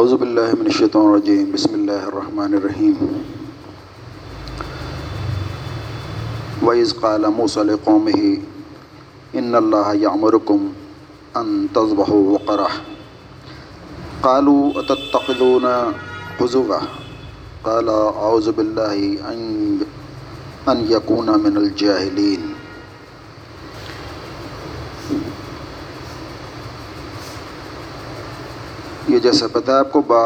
اعوذ باللہ من الشیطان الرجیم، بسم اللہ الرحمن الرحیم. وَإِذْ قَالَ مُوسَى لِقَوْمِهِ إِنَّ اللَّهَ يَعْمُرُكُمْ أَن تَذْبَحُوا بَقَرَةً قَالُوا أَتَتَّخِذُونَ هُزُوًا قَالَ أَعُوذُ بِاللَّهِ أَن يَكُونَ مِنَ الْجَاهِلِينَ یہ جیسا پتہ ہے آپ کو با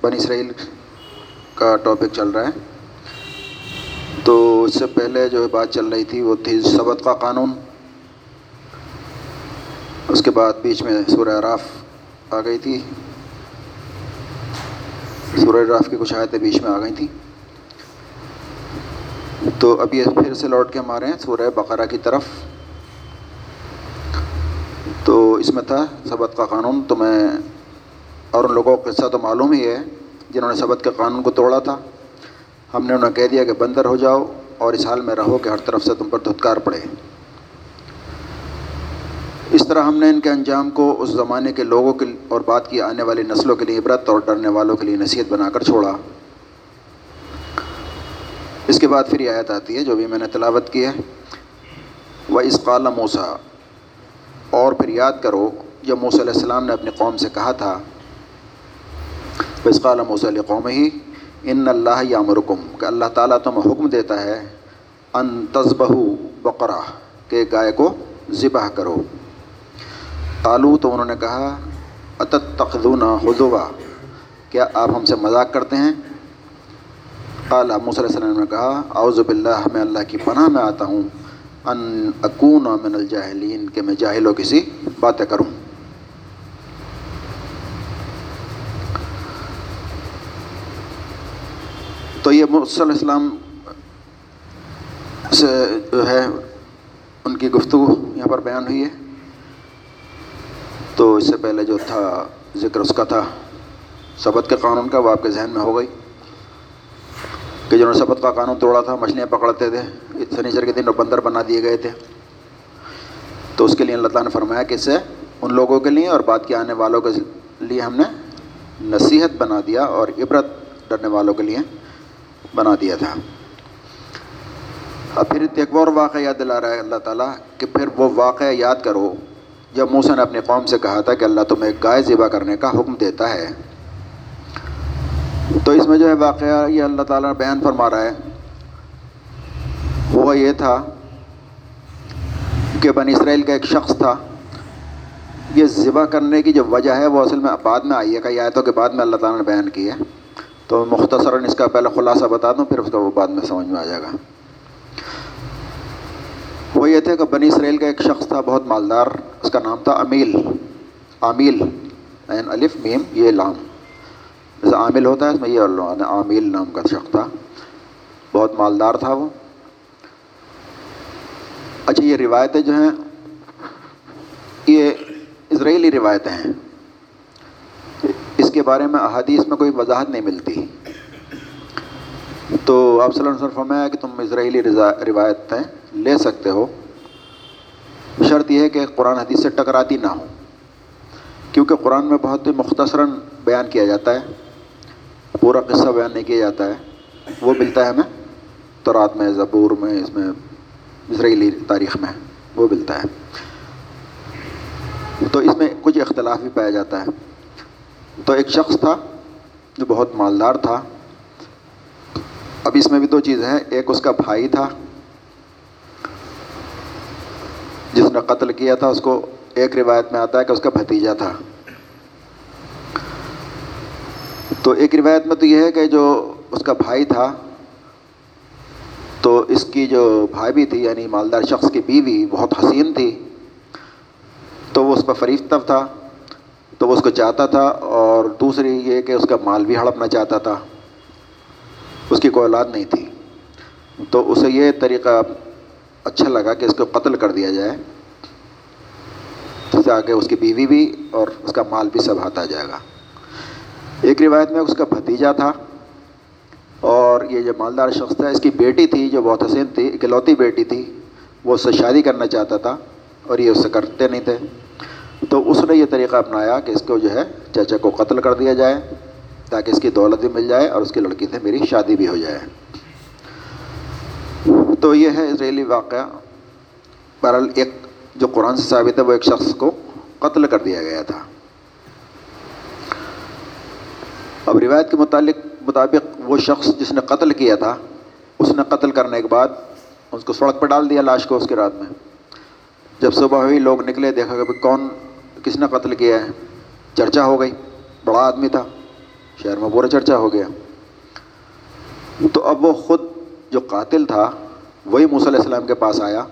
بنی اسرائیل کا ٹاپک چل رہا ہے۔ تو اس سے پہلے جو بات چل رہی تھی وہ تھی سبت کا قانون۔ اس کے بعد بیچ میں سورہ راف آ گئی تھی۔ سورہ راف کی کچھ آیتیں بیچ میں آ گئی تھیں تو اب یہ پھر سے لوٹ کے ہمارے ہیں سورہ بقرہ کی طرف۔ تو اس میں تھا سبت کا قانون، تو میں اور ان لوگوں کا قصہ تو معلوم ہی ہے جنہوں نے سبت کے قانون کو توڑا تھا۔ ہم نے انہیں کہہ دیا کہ بندر ہو جاؤ اور اس حال میں رہو کہ ہر طرف سے تم پر دھتکار پڑے۔ اس طرح ہم نے ان کے انجام کو اس زمانے کے لوگوں کے اور بات کی آنے والی نسلوں کے لیے عبرت اور ڈرنے والوں کے لیے نصیحت بنا کر چھوڑا۔ اس کے بعد پھر یہ آیت آتی ہے جو بھی میں نے تلاوت کی ہے۔ وہ اس قال موسا اور پھر یاد کرو، جب موسیٰ علیہ السلام نے اپنی قوم سے کہا تھا بس قال موسیٰ قوم ہی ان اللہ یا مرکم کہ اللہ تعالیٰ تمہیں حکم دیتا ہے ان تذبہ بقرہ کہ گائے کو ذبح کرو۔ قالو تو انہوں نے کہا اتت تخذون حضوا کیا آپ ہم سے مذاق کرتے ہیں؟ قال موسیٰ علیہ السلام نے کہا، اعوذ باللہ، میں اللہ کی پناہ میں آتا ہوں ان اکون من الجاہلین کہ میں جاہلوں کسی باتیں کروں۔ تو یہ صلی علیہ السلام سے جو ہے ان کی گفتگو یہاں پر بیان ہوئی ہے۔ تو اس سے پہلے جو تھا ذکر اس کا تھا سبت کے قانون کا وہ آپ کے ذہن میں ہو گئی کہ جنہوں نے سبت کا قانون توڑا تھا، مچھلیاں پکڑتے تھے سنیچر کے دن وہ بندر بنا دیے گئے تھے۔ تو اس کے لیے اللہ تعالیٰ نے فرمایا کہ اس سے ان لوگوں کے لیے اور بات کے آنے والوں کے لیے ہم نے نصیحت بنا دیا اور عبرت ڈرنے والوں کے لیے۔ بنا دیا تھا۔ اب پھر ایک اور واقعہ یاد دلا رہا ہے اللہ تعالیٰ کہ پھر وہ واقعہ یاد کرو۔ جب موسیٰ نے اپنی قوم سے کہا تھا کہ اللہ تمہیں گائے ذبح کرنے کا حکم دیتا ہے۔ تو اس میں جو ہے واقعہ یہ اللہ تعالیٰ بیان فرما رہا ہے۔ وہ یہ تھا کہ بنی اسرائیل کا ایک شخص تھا۔ یہ ذبح کرنے کی جو وجہ ہے وہ اصل میں بعد میں آئی ہے۔ کئی آیتوں کے بعد میں اللہ تعالیٰ نے بیان کی ہے۔ تو مختصراً اس کا پہلے خلاصہ بتا دوں، پھر اس کا وہ بعد میں سمجھ میں آ جائے گا۔ وہ یہ تھے کہ بنی اسرائیل کا ایک شخص تھا، بہت مالدار، اس کا نام تھا امیل عامل این الف میم، یہ لام۔ جیسے عامل ہوتا ہے، اس میں یہ عامل یعنی نام کا شخص تھا۔ بہت مالدار تھا وہ۔ اچھا یہ روایتیں جو ہیں، یہ اسرائیلی روایتیں ہیں۔ اس کے بارے میں احادیث میں کوئی وضاحت نہیں ملتی۔ تو آپ صلی اللہ علیہ وسلم فرمایا کہ تم اسرائیلی روایتیں لے سکتے ہو۔ شرط یہ ہے کہ قرآن حدیث سے ٹکراتی نہ ہو۔ کیونکہ قرآن میں بہت ہی مختصراً بیان کیا جاتا ہے۔ پورا قصہ بیان نہیں کیا جاتا ہے۔ وہ ملتا ہے ہمیں۔ تورات میں، زبور میں، اس میں، اسرائیلی تاریخ میں وہ ملتا ہے۔ تو اس میں کچھ اختلاف بھی پایا جاتا ہے۔ تو ایک شخص تھا جو بہت مالدار تھا۔ اب اس میں بھی دو چیزیں ہیں، ایک اس کا بھائی تھا جس نے قتل کیا تھا۔ اس کو ایک روایت میں آتا ہے کہ اس کا بھتیجا تھا۔ تو ایک روایت میں تو یہ ہے کہ جو اس کا bھائی تھا، تو اس کی جو بھائی بھی تھی یعنی مالدار شخص کی بیوی بہت حسین تھی، تو وہ اس پر فریفتہ تھا۔ تو وہ اس کو چاہتا تھا اور دوسری یہ کہ اس کا مال بھی ہڑپنا چاہتا تھا۔ اس کی کوئی اولاد نہیں تھی۔ تو اسے یہ طریقہ اچھا لگا کہ اس کو قتل کر دیا جائے۔ جس سے آگے اس کی بیوی بھی اور اس کا مال بھی سب ہاتھ آ جائے گا۔ ایک روایت میں اس کا بھتیجا تھا اور یہ جو مالدار شخص تھا، اس کی بیٹی تھی جو بہت حسین تھی، اکلوتی بیٹی تھی، وہ اس سے شادی کرنا چاہتا تھا اور یہ اس سے کرتے نہیں تھے۔ تو اس نے یہ طریقہ اپنایا کہ اس کو جو ہے چچا کو قتل کر دیا جائے، تاکہ اس کی دولت بھی مل جائے اور اس کی لڑکی سے میری شادی بھی ہو جائے۔ تو یہ ہے اسرائیلی واقعہ۔ بہرحال ایک جو قرآن سے ثابت ہے، وہ ایک شخص کو قتل کر دیا گیا تھا۔ اب روایت کے متعلق مطابق وہ شخص جس نے قتل کیا تھا، اس نے قتل کرنے کے بعد اس کو سڑک پہ ڈال دیا لاش کو اس کی رات میں۔ جب صبح ہوئی، لوگ نکلے، دیکھا کہ کون کس نے قتل کیا ہے؟ چرچا ہو گئی، بڑا آدمی تھا، شہر میں پورا چرچا ہو گیا۔ تو اب وہ خود جو قاتل تھا، وہی موسیٰ علیہ السلام کے پاس آیا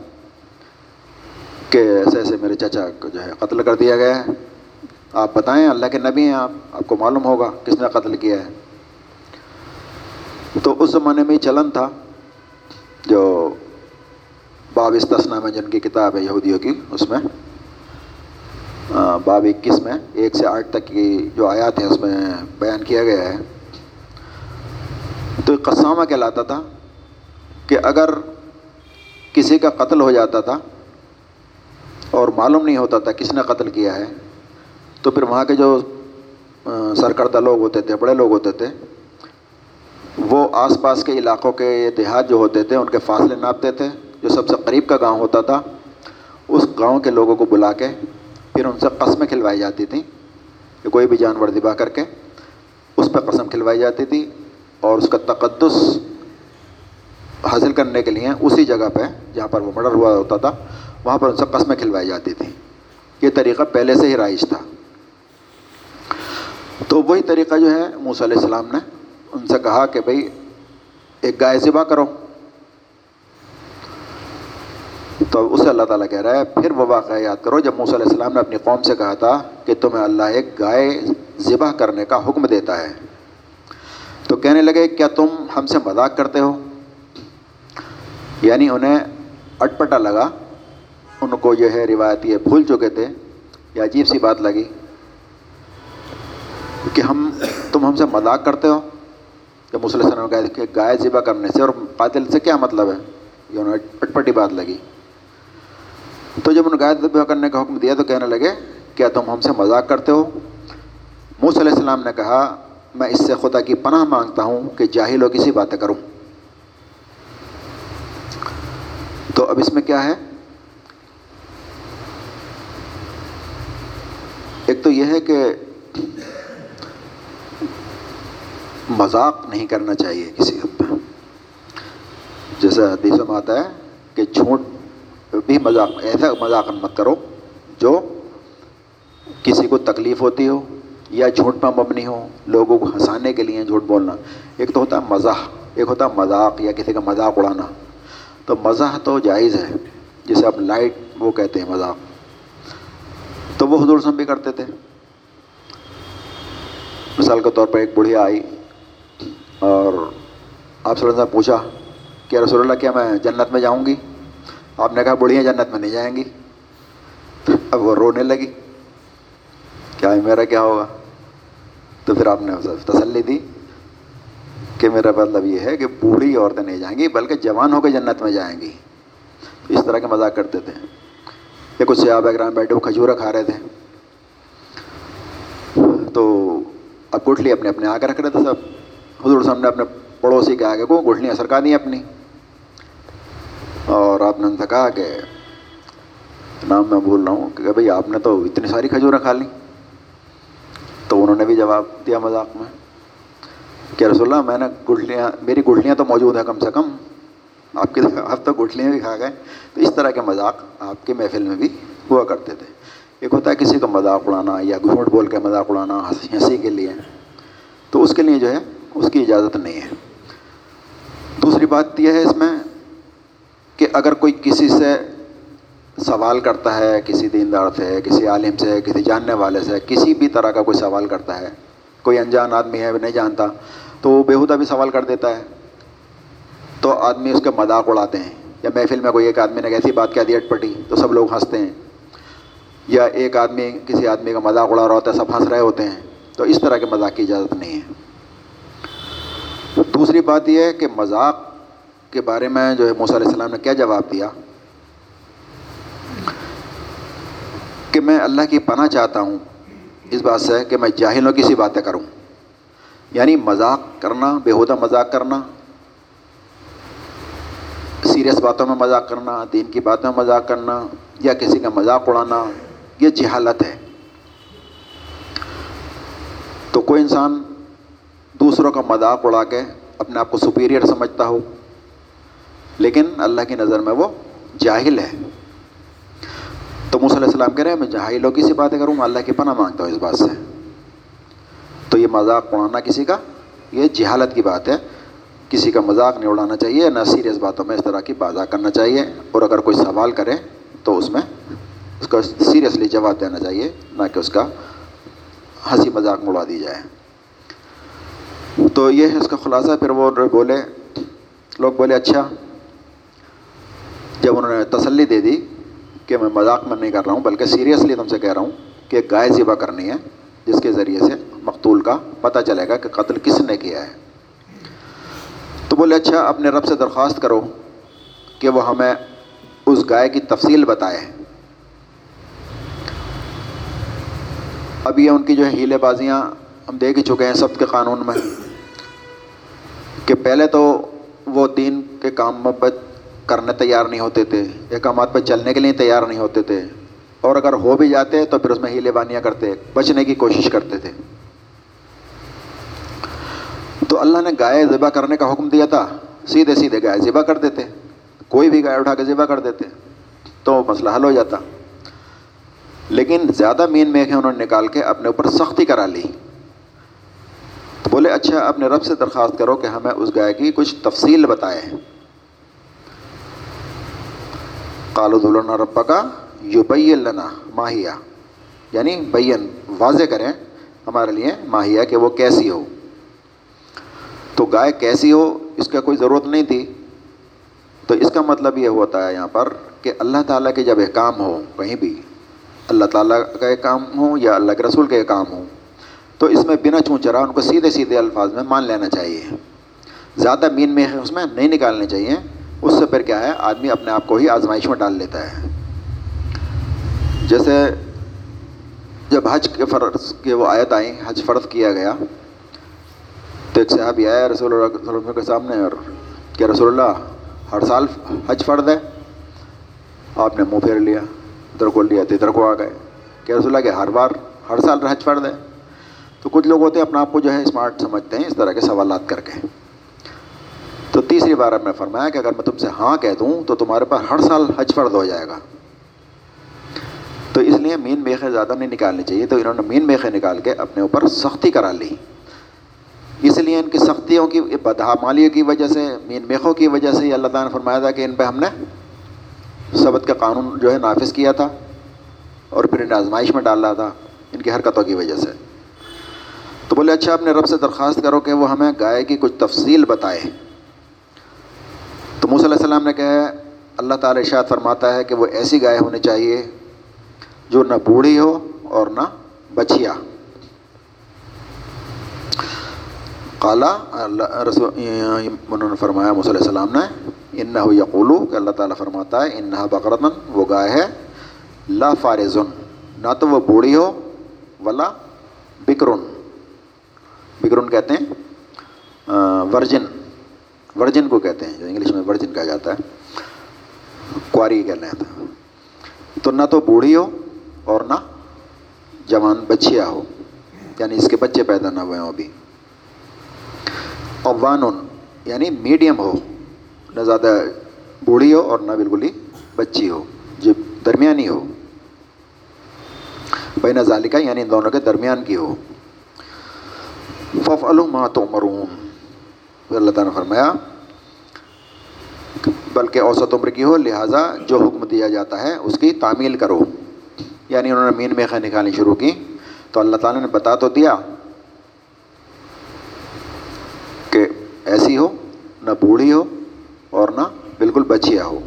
کہ ایسے ایسے میرے چچا کو جو ہے قتل کر دیا گیا ہے۔ آپ بتائیں، اللہ کے نبی ہیں آپ آپ کو معلوم ہوگا کس نے قتل کیا ہے۔ تو اس زمانے میں چلن تھا، جو باب استثنا میں جن کی کتاب ہے یہودیوں کی، اس میں۔ باب اکیس میں ایک سے آٹھ تک کی جو آیات ہیں، اس میں بیان کیا گیا ہے۔ تو قسامہ کہلاتا تھا کہ اگر کسی کا قتل ہو جاتا تھا اور معلوم نہیں ہوتا تھا کس نے قتل کیا ہے، تو پھر وہاں کے جو سرکردہ لوگ ہوتے تھے، بڑے لوگ ہوتے تھے، وہ آس پاس کے علاقوں کے دیہات جو ہوتے تھے، ان کے فاصلے ناپتے تھے۔ جو سب سے قریب کا گاؤں ہوتا تھا، اس گاؤں کے لوگوں کو بلا کے پھر ان سے قسمیں کھلوائی جاتی تھیں کہ کوئی بھی جانور دبا کر کے اس پہ قسم کھلوائی جاتی تھی اور اس کا تقدس حاصل کرنے کے لیے اسی جگہ پہ جہاں پر وہ مرڈر ہوا ہوتا تھا، وہاں پر ان سے قسمیں کھلوائی جاتی تھیں۔ یہ طریقہ پہلے سے ہی رائج تھا۔ تو وہی طریقہ جو ہے موسیٰ علیہ السلام نے ان سے کہا کہ بھائی ایک گائے ذبح کرو۔ تو اسے اللہ تعالیٰ کہہ رہا ہے، پھر وہ واقعہ یاد کرو، جب موسیٰ علیہ السلام نے اپنی قوم سے کہا تھا کہ تمہیں اللہ ایک گائے ذبح کرنے کا حکم دیتا ہے۔ تو کہنے لگے، کیا تم ہم سے مذاق کرتے ہو؟ یعنی انہیں اٹپٹا لگا، ان کو جو ہے روایت یہ بھول چکے تھے، یہ عجیب سی بات لگی کہ ہم، تم ہم سے مذاق کرتے ہو؟ کہ علیہ السلام کہا کہ گائے ذبح کرنے سے اور قاتل سے کیا مطلب ہے؟ یہ انہیں اٹپٹی بات لگی۔ تو جب انہوں نے گائے ذبح کرنے کا حکم دیا تو کہنے لگے کیا تم ہم سے مذاق کرتے ہو؟ موسیٰ علیہ السلام نے کہا، میں اس سے خدا کی پناہ مانگتا ہوں کہ جاہل و کسی باتیں کروں۔ تو اب اس میں کیا ہے؟ ایک تو یہ ہے کہ مذاق نہیں کرنا چاہیے کسی پہ۔ جیسے حدیث میں آتا ہے کہ جھوٹ بھی مذاق ایسا مذاق مت کرو جو کسی کو تکلیف ہوتی ہو یا جھوٹ پہ مبنی ہو، لوگوں کو ہنسانے کے لیے جھوٹ بولنا۔ ایک تو ہوتا ہے مزاح، ایک ہوتا ہے مذاق یا کسی کا مذاق اڑانا۔ تو مزاح تو جائز ہے، جسے آپ لائٹ وہ کہتے ہیں مذاق۔ تو وہ حضور سم بھی کرتے تھے۔ مثال کے طور پر ایک بڑھیا آئی اور آپ صلی اللہ علیہ پوچھا کہ رسول اللہ، کیا میں جنت میں جاؤں گی؟ آپ نے کہا بڑھیا جنت میں نہیں جائیں گی۔ اب وہ رونے لگی۔ کیا میرا کیا ہوگا؟ تو پھر آپ نے تسلی دی کہ میرا مطلب یہ ہے کہ بوڑھی عورتیں نہیں جائیں گی، بلکہ جوان ہو کے جنت میں جائیں گی۔ اس طرح کے مذاق کرتے تھے۔ یا کچھ سیاب اگرام بیٹھے وہ کھجورا کھا رہے تھے۔ تو اب گٹھلی اپنے اپنے آگے رکھ رہے تھے سب۔ حضور صاحب نے اپنے پڑوسی کے آگے کو گٹھلیاں سرکا دیں اپنی۔ اور آپ نے ان سے کہا کہ نام میں بھول رہا ہوں کہ بھائی آپ نے تو اتنی ساری کھجوریں کھا لیں۔ تو انہوں نے بھی جواب دیا مذاق میں کہ رسول اللہ میں نے گٹھلیاں، میری گٹھلیاں تو موجود ہیں کم سے کم۔ آپ کی آپ تو گٹھلیاں بھی کھا گئے۔ تو اس طرح کے مذاق آپ کے محفل میں بھی ہوا کرتے تھے۔ ایک ہوتا ہے کسی کا مذاق اڑانا یا گھوٹ بول کے مذاق اڑانا ہنسی کے لیے۔ تو اس کے لیے جو ہے، اس کی اجازت نہیں ہے۔ دوسری بات یہ ہے اس میں کہ اگر کوئی کسی سے سوال کرتا ہے، کسی دیندار سے، کسی عالم سے، کسی جاننے والے سے، کسی بھی طرح کا کوئی سوال کرتا ہے، کوئی انجان آدمی ہے، نہیں جانتا، تو وہ بےحودہ بھی سوال کر دیتا ہے۔ تو آدمی اس کے مذاق اڑاتے ہیں۔ یا محفل میں کوئی ایک آدمی نے ایسی بات کہہ دی اٹ پٹی، تو سب لوگ ہنستے ہیں۔ یا ایک آدمی، کسی آدمی کا مذاق اڑا رہا ہوتا ہے، سب ہنس رہے ہوتے ہیں۔ تو اس طرح کے مذاق کی اجازت نہیں ہے۔ دوسری بات یہ ہے کہ مذاق کے بارے میں جو ہے موسیٰ علیہ السلام نے کیا جواب دیا؟ کہ میں اللہ کی پناہ چاہتا ہوں، اس بات سے کہ میں جاہلوں کی سی باتیں کروں۔ یعنی مذاق کرنا بیہودہ مذاق کرنا، سیریس باتوں میں مذاق کرنا، دین کی باتوں میں مذاق کرنا، یا کسی کا مذاق اڑانا، یہ جہالت ہے۔ تو کوئی انسان دوسروں کا مذاق اڑا کے اپنے آپ کو سپیریئر سمجھتا ہو لیکن اللہ کی نظر میں وہ جاہل ہے۔ تو علیہ السلام کہہ رہے ہیں، میں جاہلوں کی سی باتیں کروں؟ اللہ کی پناہ مانگتا ہوں اس بات سے۔ تو یہ مذاق اڑانا کسی کا، یہ جہالت کی بات ہے۔ کسی کا مذاق نہیں اڑانا چاہیے، نہ سیریس باتوں میں اس طرح کی بازاق کرنا چاہیے۔ اور اگر کوئی سوال کرے تو اس میں اس کا سیریسلی جواب دینا چاہیے، نہ کہ اس کا ہنسی مذاق میں اڑا دی جائے۔ تو یہ ہے اس کا خلاصہ۔ پھر وہ بولے، لوگ بولے اچھا جب انہوں نے تسلی دے دی کہ میں مذاق میں نہیں کر رہا ہوں، بلکہ سیریسلی تم سے کہہ رہا ہوں کہ ایک گائے ذبح کرنی ہے، جس کے ذریعے سے مقتول کا پتہ چلے گا کہ قتل کس نے کیا ہے۔ تو بولے اچھا اپنے رب سے درخواست کرو کہ وہ ہمیں اس گائے کی تفصیل بتائے۔ اب یہ ان کی جو ہے ہیلے بازیاں ہم دیکھ ہی چکے ہیں سب کے قانون میں کہ پہلے تو وہ دین کے کام پر کرنے تیار نہیں ہوتے تھے احکامات پہ چلنے کے لیے تیار نہیں ہوتے تھے۔ اور اگر ہو بھی جاتے تو پھر اس میں ہیلے بانیاں کرتے، بچنے کی کوشش کرتے تھے۔ تو اللہ نے گائے ذبح کرنے کا حکم دیا تھا، سیدھے سیدھے گائے ذبح کر دیتے۔ کوئی بھی گائے اٹھا کے ذبح کر دیتے، تو مسئلہ حل ہو جاتا۔ لیکن زیادہ مین میخیں انہوں نے نکال کے اپنے اوپر سختی کرا لی۔ تو بولے اچھا اپنے رب سے درخواست کرو کہ ہمیں اس گائے کی کچھ تفصیل بتائے کالود اللہ ربا کا یو لنا ماہیا یعنی بین، واضح کریں ہمارے لیے ماہیا کہ وہ کیسی ہو۔ تو گائے کیسی ہو، اس کا کوئی ضرورت نہیں تھی۔ تو اس کا مطلب یہ ہوتا ہے یہاں پر کہ اللہ تعالیٰ کے جب احکام ہو کہیں بھی، اللہ تعالیٰ کا ایک کام ہو یا اللہ کے رسول کا کام ہو تو اس میں بنا چونچرا ان کو سیدھے سیدھے الفاظ میں مان لینا چاہیے۔ زیادہ مین میں اس میں نہیں نکالنے چاہیے۔ اس سے پھر کیا ہے؟ آدمی اپنے آپ کو ہی آزمائش میں ڈال لیتا ہے۔ جیسے جب حج کے فرض کے وہ آیت آئیں، حج فرض کیا گیا، تو ایک صاحب آیا، رسول اللہ صلی اللہ علیہ کے سامنے اور کہ رسول اللہ، ہر سال حج فرض ہے۔ آپ نے منہ پھیر لیا، ادھر کو لیا، تو ادھر کو آ گئے۔ کہ رسول اللہ کہ ہر بار، ہر سال حج فرض ہے۔ تو کچھ لوگ ہوتے ہیں اپنا آپ کو جو ہے اسمارٹ سمجھتے ہیں، اس طرح کے سوالات کر کے۔ تیسری بار اب میں فرمایا کہ اگر میں تم سے ہاں کہہ دوں تو تمہارے پاس ہر سال حج فرض ہو جائے گا۔ تو اس لیے مین میخیں زیادہ نہیں نکالنی چاہیے۔ تو انہوں نے مین میخیں نکال کے اپنے اوپر سختی کرا لی۔ اس لیے ان کی سختیوں کی بدحمالیوں کی وجہ سے، مین میخوں کی وجہ سے اللہ تعالیٰ نے فرمایا تھا کہ ان پہ ہم نے سبت کا قانون جو ہے نافذ کیا تھا اور پھر انہیں آزمائش میں ڈال رہا تھا ان کی حرکتوں کی وجہ سے۔ تو بولے اچھا اپنے رب سے درخواست کرو کہ وہ ہمیں گائے کی کچھ تفصیل بتائے۔ تو موسیٰ علیہ السلام نے کہا اللہ تعالیٰ اشاعت فرماتا ہے کہ وہ ایسی گائے ہونی چاہیے جو نہ بوڑھی ہو اور نہ بچیا۔ کالا رسول، انہوں نے فرمایا، موسیٰ علیہ السلام نے انّا ورجن کو کہتے ہیں، جو انگلش میں ورجن کہا جاتا ہے۔ کواری کہنا ہے تو۔ نہ تو بوڑھی ہو اور نہ جوان بچیا ہو یعنی اس کے بچے پیدا نہ ہوئے ہوں ابھی۔ اوان یعنی میڈیم ہو، نہ زیادہ بوڑھی ہو اور نہ بالکل ہی بچی ہو، جو درمیانی ہو۔ بین ذالکہ یعنی ان دونوں کے درمیان کی ہو۔ فف الما تو اللہ تعالیٰ نے فرمایا بلکہ اوسط عمر کی ہو، لہٰذا جو حکم دیا جاتا ہے، اس کی تعمیل کرو۔ یعنی انہوں نے مین میخیں نکالنی شروع کی۔ تو اللہ تعالیٰ نے بتا تو دیا کہ ایسی ہو، نہ بوڑھی ہو اور نہ بالکل بچیا ہو۔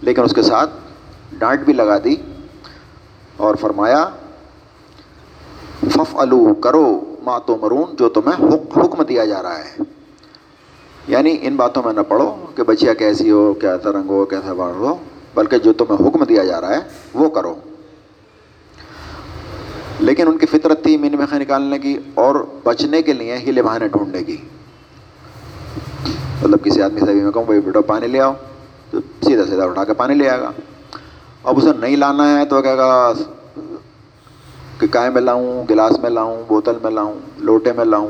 لیکن اس کے ساتھ ڈانٹ بھی لگا دی اور فرمایا فف الو کرو مات و مرون جو تمہیں حکم دیا جا رہا ہے۔ یعنی ان باتوں میں نہ پڑھو کہ بچیا کیسی ہو کیسا رنگ ہو، کیسا بار ہو، بلکہ جو تمہیں حکم دیا جا رہا ہے، وہ کرو۔ لیکن ان کی فطرت تھی مین میخیں نکالنے کی اور بچنے کے لیے ہی بہانے ڈھونڈنے کی۔ مطلب کسی آدمی سے بھی میں کہوں، بھائی بیٹا پانی لے آؤ، تو سیدھا سیدھا اٹھا کے پانی لے آئے گا۔ اب اسے نہیں لانا ہے تو کہے گا، کہ کائے میں لاؤں، گلاس میں لاؤں، بوتل میں لاؤں، لوٹے میں لاؤں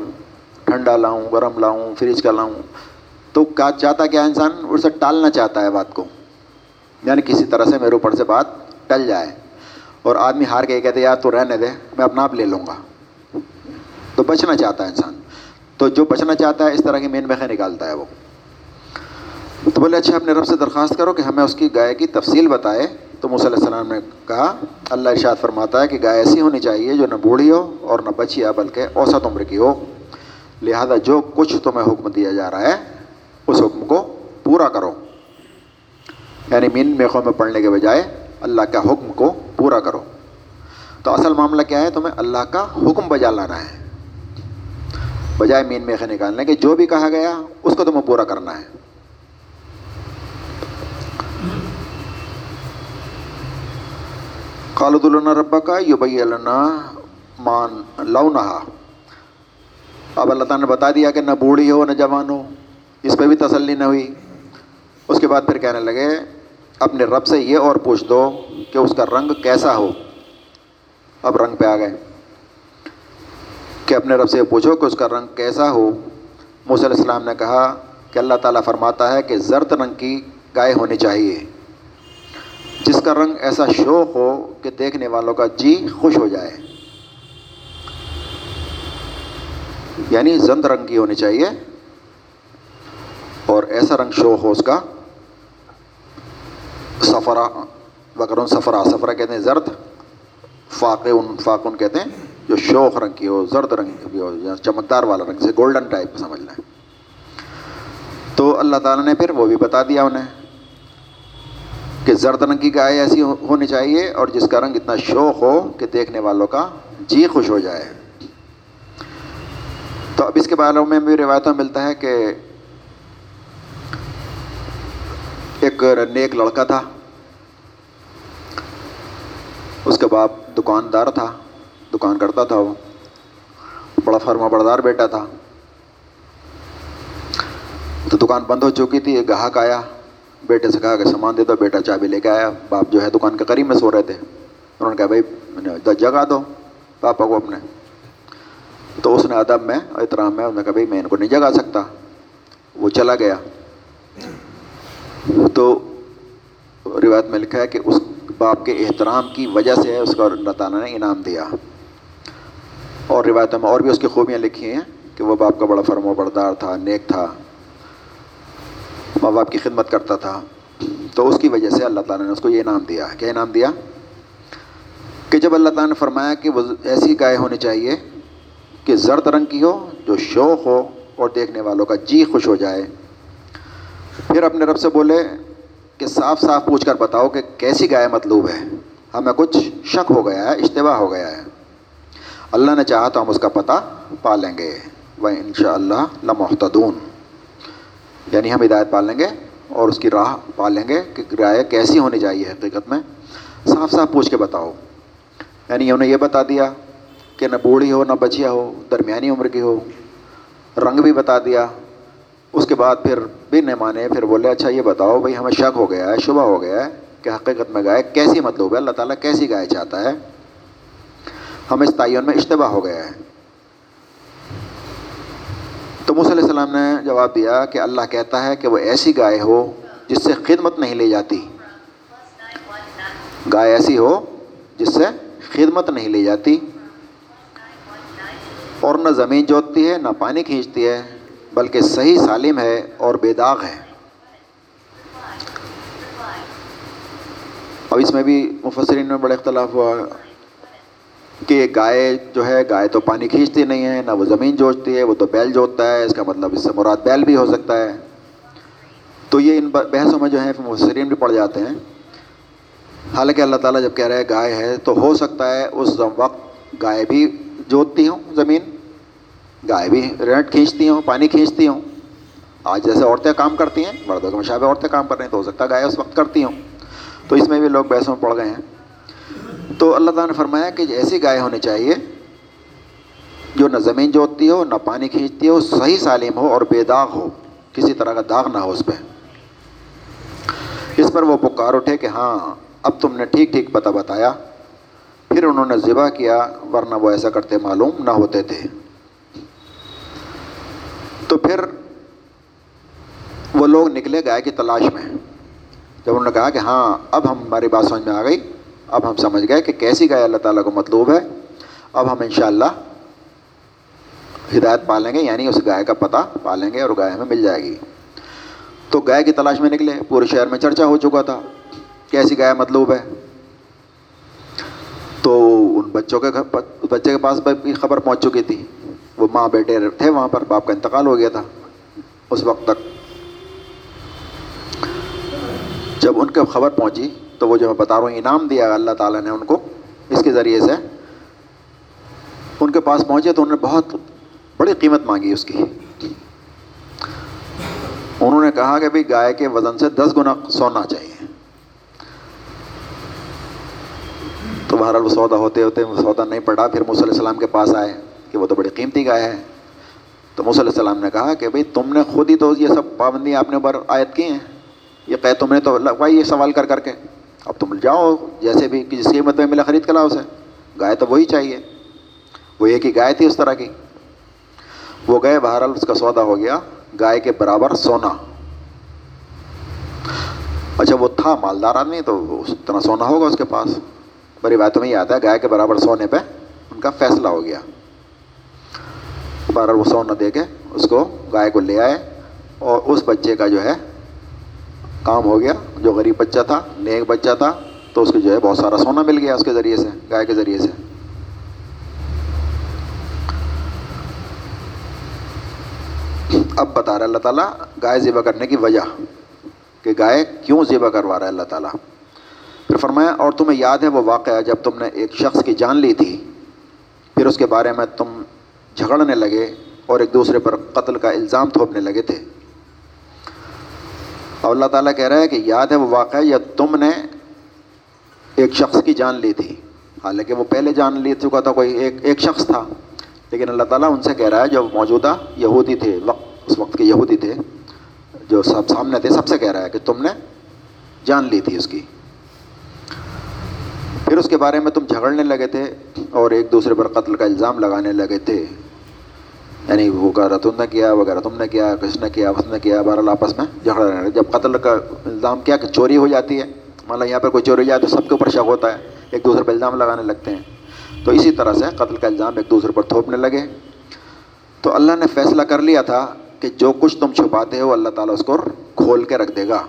ٹھنڈا لاؤں، گرم لاؤں، فریج کا لاؤں۔ تو کیا چاہتا کیا انسان؟ اسے ٹالنا چاہتا ہے بات کو۔ یعنی کسی طرح سے میرے اوپر سے بات ٹل جائے۔ اور آدمی ہار کے کہتے یار تو رہنے دے، میں اپنا آپ لے لوں گا۔ تو بچنا چاہتا ہے انسان۔ تو جو بچنا چاہتا ہے، اس طرح کی مین میخیں نکالتا ہے وہ۔ تو بولے اچھا اپنے رب سے درخواست کرو کہ ہمیں اس کی گائے کی تفصیل بتائے۔ تو موسیٰ علیہ السلام نے کہا، اللہ ارشاد فرماتا ہے کہ گائے ایسی ہونی چاہیے جو نہ بوڑھی ہو اور نہ بچی ہو بلکہ اوسط عمر کی ہو۔ لہذا جو کچھ تمہیں حکم دیا جا رہا ہے، اس حکم کو پورا کرو۔ یعنی مین میخوں میں پڑھنے کے بجائے اللہ کا حکم کو پورا کرو۔ تو اصل معاملہ کیا ہے؟ تمہیں اللہ کا حکم بجا لانا ہے۔ بجائے مین میخے نکالنے کے، جو بھی کہا گیا، اس کو تمہیں پورا کرنا ہے۔ خالد اللہ ربا کا یو بھائی مان لونہا۔ اب اللہ تعالیٰ نے بتا دیا کہ نہ بوڑھی ہو، نہ جوان ہو، اس پہ بھی تسلی نہ ہوئی۔ اس کے بعد پھر کہنے لگے، اپنے رب سے یہ اور پوچھ دو کہ اس کا رنگ کیسا ہو۔ اب رنگ پہ آ گئے۔ کہ اپنے رب سے یہ پوچھو کہ اس کا رنگ کیسا ہو۔ موسیٰ علیہ السلام نے کہا کہ اللہ تعالیٰ فرماتا ہے کہ زرد رنگ کی گائے ہونی چاہیے۔ جس کا رنگ ایسا شوق ہو کہ دیکھنے والوں کا جی خوش ہو جائے۔ یعنی زند رنگ کی ہونی چاہیے اور ایسا رنگ شوق ہو اس کا سفرا بکرون سفرا سفرا کہتے ہیں زرد فاقن فاقن کہتے ہیں جو شوق رنگ کی ہو، زرد رنگ کی ہو، یا چمکدار والا رنگ سے گولڈن ٹائپ سمجھ لیں۔ تو اللہ تعالیٰ نے پھر وہ بھی بتا دیا انہیں کہ زرد رنگ کی گائے ایسی ہونی چاہیے اور جس کا رنگ اتنا شوق ہو کہ دیکھنے والوں کا جی خوش ہو جائے۔ تو اب اس کے بارے میں بھی روایتوں ملتا ہے کہ ایک نیک لڑکا تھا، اس کے باپ دکاندار تھا، دکان کرتا تھا وہ، بڑا فرما بردار بیٹا تھا۔ تو دکان بند ہو چکی تھی، ایک گاہک آیا، بیٹے سے کہا کہ سامان دے دو، بیٹا چابی لے کے آیا۔ باپ جو ہے دکان کے قریب میں سو رہے تھے۔ انہوں نے کہا بھائی، جگہ دو، پاپا کو اپنے۔ تو اس نے ادب میں احترام میں انہوں نے کہا بھائی میں ان کو نہیں جگا سکتا۔ وہ چلا گیا۔ تو روایت میں لکھا ہے کہ اس باپ کے احترام کی وجہ سے اس کو اللہ تعالیٰ نے انعام دیا۔ اور روایتوں میں اور بھی اس کی خوبیاں لکھی ہیں کہ وہ باپ کا بڑا فرم و بردار تھا، نیک تھا۔ ماں باپ کی خدمت کرتا تھا۔ تو اس کی وجہ سے اللہ تعالیٰ نے اس کو یہ انعام دیا۔ کیا انعام دیا؟ کہ جب اللہ تعالیٰ نے فرمایا کہ وہ ایسی گائے ہونی چاہیے کہ زرد رنگ کی ہو، جو شوق ہو اور دیکھنے والوں کا جی خوش ہو جائے۔ پھر اپنے رب سے بولے کہ صاف صاف پوچھ کر بتاؤ کہ کیسی گائے مطلوب ہے۔ ہمیں کچھ شک ہو گیا ہے، اشتباہ ہو گیا ہے۔ اللہ نے چاہا تو ہم اس کا پتہ پا لیں گے۔ وہ ان شاء اللہ لمحتدون۔ یعنی ہم ہدایت پال لیں گے اور اس کی راہ پال لیں گے کہ گائے کیسی ہونی چاہیے حقیقت میں۔ صاف صاف پوچھ کے بتاؤ۔ یعنی انہیں یہ بتا دیا۔ کہ نہ بوڑھی ہو نہ بچیا ہو درمیانی عمر کی ہو رنگ بھی بتا دیا اس کے بعد پھر بھی نہ مانے پھر بولے اچھا یہ بتاؤ بھائی ہمیں شک ہو گیا ہے شبہ ہو گیا ہے کہ حقیقت میں گائے کیسی مطلوب ہے اللہ تعالیٰ کیسی گائے چاہتا ہے ہمیں اس تعین میں اشتباہ ہو گیا ہے تو علیہ السلام نے جواب دیا کہ اللہ کہتا ہے کہ وہ ایسی گائے ہو جس سے خدمت نہیں لی جاتی۔ گائے ایسی ہو جس سے خدمت نہیں لی جاتی۔ اور نہ زمین جوتتی ہے، نہ پانی کھینچتی ہے، بلکہ صحیح سالم ہے اور بے داغ ہے۔ اب اس میں بھی مفسرین میں بڑا اختلاف ہوا کہ گائے جو ہے، گائے تو پانی کھینچتی نہیں ہے، نہ وہ زمین جوتتی ہے، وہ تو بیل جوتتا ہے، اس کا مطلب اس سے مراد بیل بھی ہو سکتا ہے۔ تو یہ ان بحثوں میں جو ہے مفسرین بھی پڑ جاتے ہیں۔ حالانکہ اللہ تعالیٰ جب کہہ رہے ہیں گائے ہے تو ہو سکتا ہے، اس وقت گائے بھی جوتتی ہوں، زمین گائے بھی ریٹ کھینچتی ہوں، پانی کھینچتی ہوں۔ آج جیسے عورتیں کام کرتی ہیں، مردوں کے مشابہ عورتیں کام کر رہی ہیں، تو ہو سکتا ہے گائے اس وقت کرتی ہوں۔ تو اس میں بھی لوگ بحثوں میں پڑ گئے ہیں۔ تو اللہ تعالیٰ نے فرمایا کہ ایسی گائے ہونی چاہیے جو نہ زمین جوتتی ہو، نہ پانی کھینچتی ہو، صحیح سالم ہو اور بے داغ ہو۔ کسی طرح کا داغ نہ ہو اس پہ اس پر وہ پکار اٹھے کہ ہاں اب تم نے ٹھیک ٹھیک پتہ بتایا۔ پھر انہوں نے ذبح کیا، ورنہ وہ ایسا کرتے معلوم نہ ہوتے تھے۔ تو پھر وہ لوگ نکلے گائے کی تلاش میں۔ جب انہوں نے کہا کہ ہاں اب ہم ہماری بات سمجھ میں آ گئی۔ اب ہم سمجھ گئے کہ کیسی گائے اللہ تعالیٰ کو مطلوب ہے۔ اب ہم انشاءاللہ ہدایت پالیں گے یعنی اس گائے کا پتہ پالیں گے اور گائے ہمیں مل جائے گی۔ تو گائے کی تلاش میں نکلے، پورے شہر میں چرچا ہو چکا تھا۔ کیسی گائے مطلوب ہے؟ ان بچوں کے بچے کے پاس بھی خبر پہنچ چکی تھی۔ وہ ماں بیٹے تھے وہاں پر، باپ کا انتقال ہو گیا تھا اس وقت تک۔ جب ان کے خبر پہنچی تو وہ جو میں بتا رہا ہوں، انعام دیا اللہ تعالیٰ نے ان کو۔ اس کے ذریعے سے ان کے پاس پہنچے تو انہوں نے بہت بڑی قیمت مانگی اس کی۔ انہوں نے کہا کہ بھائی، گائے کے وزن سے دس گنا سونا چاہیے۔ تو بہرحال وہ سودا ہوتے ہوتے وہ سودا نہیں پڑا، پھر موسیٰ علیہ السلام کے پاس آئے کہ وہ تو بڑی قیمتی گائے ہے۔ تو موسیٰ علیہ السلام نے کہا کہ بھائی تم نے خود ہی تو یہ سب پابندیاں اپنے اوپر عائد کی ہیں۔ یہ کہ تم نے تو لگوائی یہ سوال کر کر کے۔ اب تم جاؤ، جیسے بھی جس قیمت میں ملا خرید کر لاؤ اسے۔ گائے تو وہی چاہیے۔ وہ ایک ہی گائے تھی اس طرح کی۔ وہ گئے بہرحال اس کا سودا ہو گیا گائے کے برابر سونا۔ اچھا وہ تھا، مالدار آدمی، تو اتنا سونا ہوگا اس کے پاس۔ بڑی باتوں میں یہ آتا ہے، گائے کے برابر سونے پہ ان کا فیصلہ ہو گیا۔ بہرحال وہ سونا دے کے اس کو گائے کو لے آئے اور اس بچے کا جو ہے کام ہو گیا۔ جو غریب بچہ تھا، نیک بچہ تھا، تو اس کو جو ہے بہت سارا سونا مل گیا اس کے ذریعے سے، گائے کے ذریعے سے۔ اب بتا رہا ہے اللہ تعالیٰ، گائے ذبح کرنے کی وجہ، کہ گائے کیوں ذبح کروا رہا ہے اللہ تعالیٰ؟ پھر فرمایا، اور تمہیں یاد ہے وہ واقعہ جب تم نے ایک شخص کی جان لی تھی، پھر اس کے بارے میں تم جھگڑنے لگے اور ایک دوسرے پر قتل کا الزام تھوپنے لگے تھے۔ اور اللہ تعالیٰ کہہ رہا ہے کہ یاد ہے وہ واقعہ یا تم نے ایک شخص کی جان لی تھی۔ حالانکہ وہ پہلے جان لی چکا تھا، کوئی ایک ایک شخص تھا۔ لیکن اللہ تعالیٰ ان سے کہہ رہا ہے، جو موجودہ یہودی تھے وقت اس وقت کے یہودی تھے، جو سب سامنے تھے، سب سے کہہ رہا ہے کہ تم نے جان لی تھی اس کی۔ پھر اس کے بارے میں تم جھگڑنے لگے تھے اور ایک دوسرے پر قتل کا الزام لگانے لگے تھے۔ یعنی وہ کہہ تم نے کیا وغیرہ تم نے کیا، کس نے کیا اس نے کیا، بہرحال آپس میں جھگڑا رہے جب قتل کا الزام کیا کہ چوری ہو جاتی ہے مان لو یہاں پر کوئی چوری ہو جائے تو سب کے اوپر شک ہوتا ہے، ایک دوسرے پر الزام لگانے لگتے ہیں۔ تو اسی طرح سے قتل کا الزام ایک دوسرے پر تھوپنے لگے۔ تو اللہ نے فیصلہ کر لیا تھا کہ جو کچھ تم چھپاتے ہو اللہ تعالیٰ اس کو کھول کے رکھ دے گا۔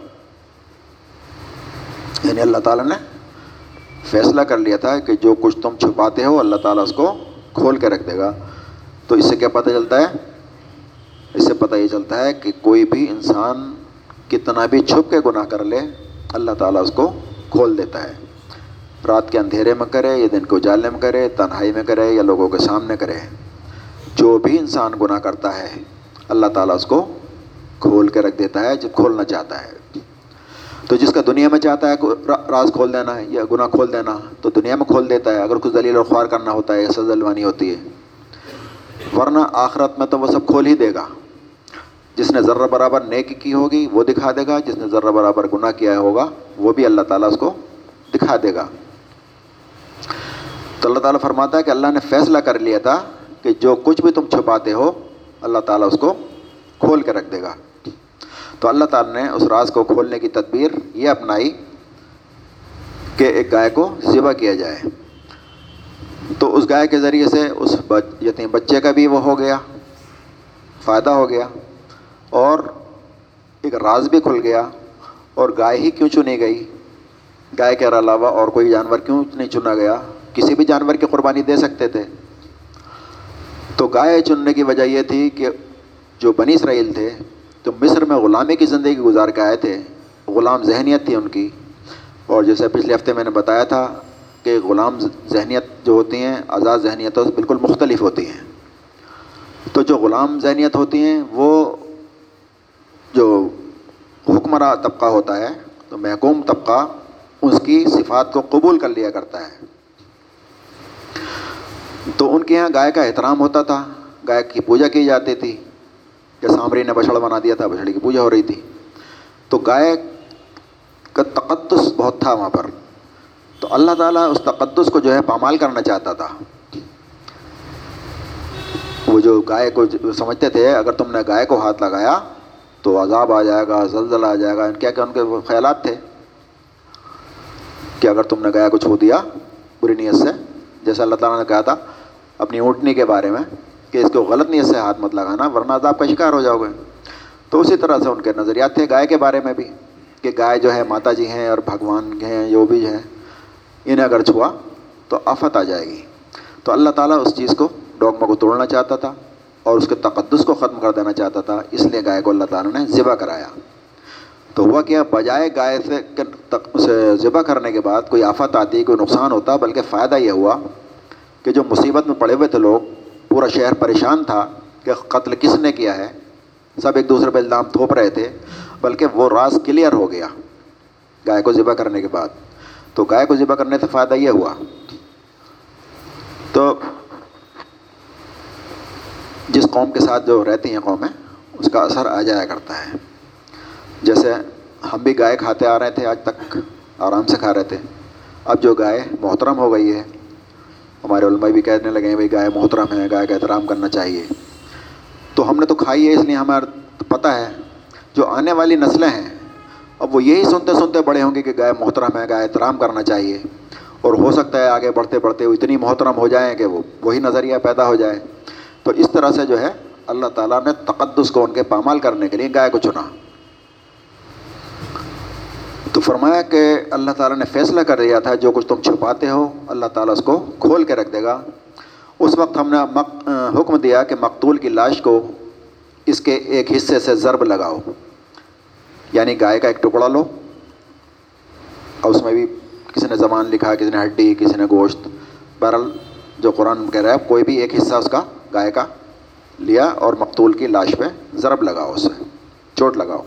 یعنی اللہ تعالیٰ نے فیصلہ کر لیا تھا کہ جو کچھ تم چھپاتے ہو اللہ تعالیٰ اس کو کھول کے رکھ دے گا۔ تو اس سے کیا پتہ چلتا ہے؟ اس سے پتہ یہ چلتا ہے کہ کوئی بھی انسان کتنا بھی چھپ کے گناہ کر لے، اللہ تعالیٰ اس کو کھول دیتا ہے۔ رات کے اندھیرے میں کرے یا دن کو اجالے میں کرے، تنہائی میں کرے یا لوگوں کے سامنے کرے، جو بھی انسان گناہ کرتا ہے، اللہ تعالیٰ اس کو کھول کے رکھ دیتا ہے جب کھولنا چاہتا ہے۔ تو جس کا دنیا میں چاہتا ہے راز کھول دینا ہے یا گناہ کھول دینا تو دنیا میں کھول دیتا ہے۔ اگر کچھ دلیل اور خوار کرنا ہوتا ہے، یا سزلوانی ہوتی ہے۔ ورنہ آخرت میں تو وہ سب کھول ہی دے گا۔ جس نے ذرہ برابر نیک کی ہوگی، وہ دکھا دے گا۔ جس نے ذرہ برابر گناہ کیا ہوگا، وہ بھی اللہ تعالیٰ اس کو دکھا دے گا۔ تو اللہ تعالیٰ فرماتا ہے کہ اللہ نے فیصلہ کر لیا تھا کہ جو کچھ بھی تم چھپاتے ہو، اللہ تعالیٰ اس کو کھول کے رکھ دے گا۔ تو اللہ تعالیٰ نے اس راز کو کھولنے کی تدبیر یہ اپنائی کہ ایک گائے کو ذبح کیا جائے۔ تو اس گائے کے ذریعے سے اس یتیم یعنی بچے کا بھی وہ ہو گیا، فائدہ ہو گیا اور ایک راز بھی کھل گیا اور گائے ہی کیوں چنی گئی؟ گائے کے علاوہ اور کوئی جانور کیوں نہیں چنا گیا؟ کسی بھی جانور کی قربانی دے سکتے تھے۔ تو گائے چننے کی وجہ یہ تھی کہ جو بنی اسرائیل تھے تو مصر میں غلامی کی زندگی گزار کے آئے تھے۔ غلام ذہنیت تھی ان کی۔ اور جیسے پچھلے ہفتے میں نے بتایا تھا کہ غلام ذہنیت جو ہوتی ہیں، آزاد ذہنیتوں سے بالکل مختلف ہوتی ہیں۔ تو جو غلام ذہنیت ہوتی ہیں، وہ جو حکمراں طبقہ ہوتا ہے، تو محکوم طبقہ اس کی صفات کو قبول کر لیا کرتا ہے۔ تو ان کے یہاں گائے کا احترام ہوتا تھا، گائے کی پوجا کی جاتی تھی۔ کہ سامری نے بچڑ بنا دیا تھا بچڑی کی پوجا ہو رہی تھی۔ تو گائے کا تقدس بہت تھا وہاں پر۔ تو اللہ تعالیٰ اس تقدس کو جو ہے پامال کرنا چاہتا تھا۔ وہ جو گائے کو سمجھتے تھے، اگر تم نے گائے کو ہاتھ لگایا تو عذاب آ جائے گا، زلزلہ آ جائے گا۔ کیا کہ ان کے خیالات تھے کہ اگر تم نے گائے کو چھو دیا، بری نیت سے، جیسے اللہ تعالیٰ نے کہا تھا اپنی اونٹنی کے بارے میں۔ کہ اس کو غلط نیت سے ہاتھ مت لگانا، ورنہ عذاب کا شکار ہو جاؤ گے۔ تو اسی طرح سے ان کے نظریات تھے گائے کے بارے میں بھی، کہ گائے جو ہے ماتا جی ہیں اور بھگوان ہیں، جو بھی ہیں، انہیں اگر چھوا تو آفت آ جائے گی۔ تو اللہ تعالیٰ اس چیز کو ڈوگما کو توڑنا چاہتا تھا اور اس کے تقدس کو ختم کر دینا چاہتا تھا، اس لیے گائے کو اللہ تعالیٰ نے ذبح کرایا۔ تو ہوا کیا، بجائے گائے سے اسے ذبح کرنے کے بعد کوئی آفت آتی، کوئی نقصان ہوتا، بلکہ فائدہ یہ ہوا کہ جو مصیبت میں پڑے ہوئے تھے لوگ پورا شہر پریشان تھا کہ قتل کس نے کیا ہے۔ سب ایک دوسرے پہ الزام تھوپ رہے تھے، بلکہ وہ راز کلیئر ہو گیا گائے کو ذبح کرنے کے بعد۔ تو گائے کو ذبح کرنے سے فائدہ یہ ہوا۔ تو جس قوم کے ساتھ جو رہتی ہیں قومیں، اس کا اثر آ جایا کرتا ہے۔ جیسے ہم بھی گائے کھاتے آ رہے تھے، آج تک آرام سے کھا رہے تھے۔ اب جو گائے محترم ہو گئی ہے ہمارے علماء بھی کہنے لگے ہیں بھائی گائے محترم ہے گائے کا احترام کرنا چاہیے۔ تو ہم نے تو کھائی ہے، اس لیے ہمیں پتہ ہے۔ جو آنے والی نسلیں ہیں، اب وہ یہی سنتے سنتے بڑے ہوں گے کہ گائے محترم ہے گائے احترام کرنا چاہیے۔ اور ہو سکتا ہے آگے بڑھتے بڑھتے وہ اتنی محترم ہو جائیں کہ وہ، وہی نظریہ پیدا ہو جائے۔ تو اس طرح سے جو ہے، اللہ تعالیٰ نے تقدس کو ان کے پامال کرنے کے لیے گائے کو چنا۔ تو فرمایا کہ اللہ تعالیٰ نے فیصلہ کر دیا تھا، جو کچھ تم چھپاتے ہو، اللہ تعالیٰ اس کو کھول کے رکھ دے گا۔ اس وقت ہم نے حکم دیا کہ مقتول کی لاش کو اس کے ایک حصے سے ضرب لگاؤ۔ یعنی گائے کا ایک ٹکڑا لو۔ اور اس میں بھی کسی نے زبان لکھا، کسی نے ہڈی، کسی نے گوشت بہرحال جو قرآن کہہ رہا ہے، کوئی بھی ایک حصہ اس کا گائے کا لیا اور مقتول کی لاش پہ ضرب لگاؤ اسے، چوٹ لگاؤ۔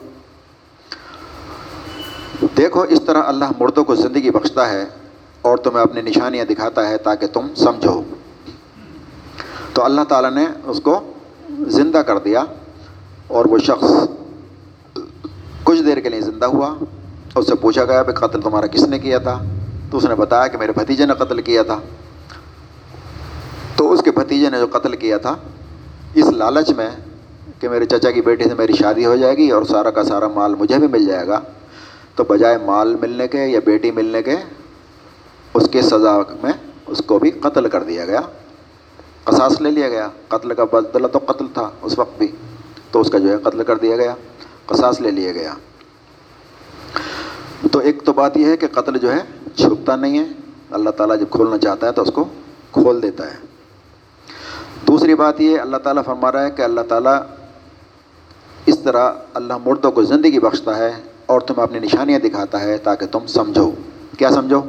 دیکھو، اس طرح اللہ مردوں کو زندگی بخشتا ہے اور تمہیں اپنی نشانیاں دکھاتا ہے تاکہ تم سمجھو۔ تو اللہ تعالیٰ نے اس کو زندہ کر دیا اور وہ شخص کچھ دیر کے لیے زندہ ہوا۔ اس سے پوچھا گیا کہ قتل تمہارا کس نے کیا تھا؟ تو اس نے بتایا کہ میرے بھتیجے نے قتل کیا تھا۔ تو اس کے بھتیجے نے جو قتل کیا تھا، اس لالچ میں کہ میرے چچا کی بیٹی سے میری شادی ہو جائے گی اور سارا کا سارا مال مجھے بھی مل جائے گا۔ تو بجائے مال ملنے کے یا بیٹی ملنے کے، اس کے سزا میں اس کو بھی قتل کر دیا گیا۔ قصاص لے لیا گیا۔ قتل کا بدلہ تو قتل تھا اس وقت بھی، تو اس کا جو ہے قتل کر دیا گیا۔ قصاص لے لیا گیا۔ تو ایک تو بات یہ ہے کہ قتل جو ہے چھپتا نہیں ہے۔ اللہ تعالیٰ جب کھولنا چاہتا ہے تو اس کو کھول دیتا ہے۔ دوسری بات یہ، اللہ تعالیٰ فرما رہا ہے کہ اللہ تعالیٰ اس طرح اللہ مردوں کو زندگی بخشتا ہے۔ اور تمہیں اپنی نشانیاں دکھاتا ہے تاکہ تم سمجھو۔ کیا سمجھو؟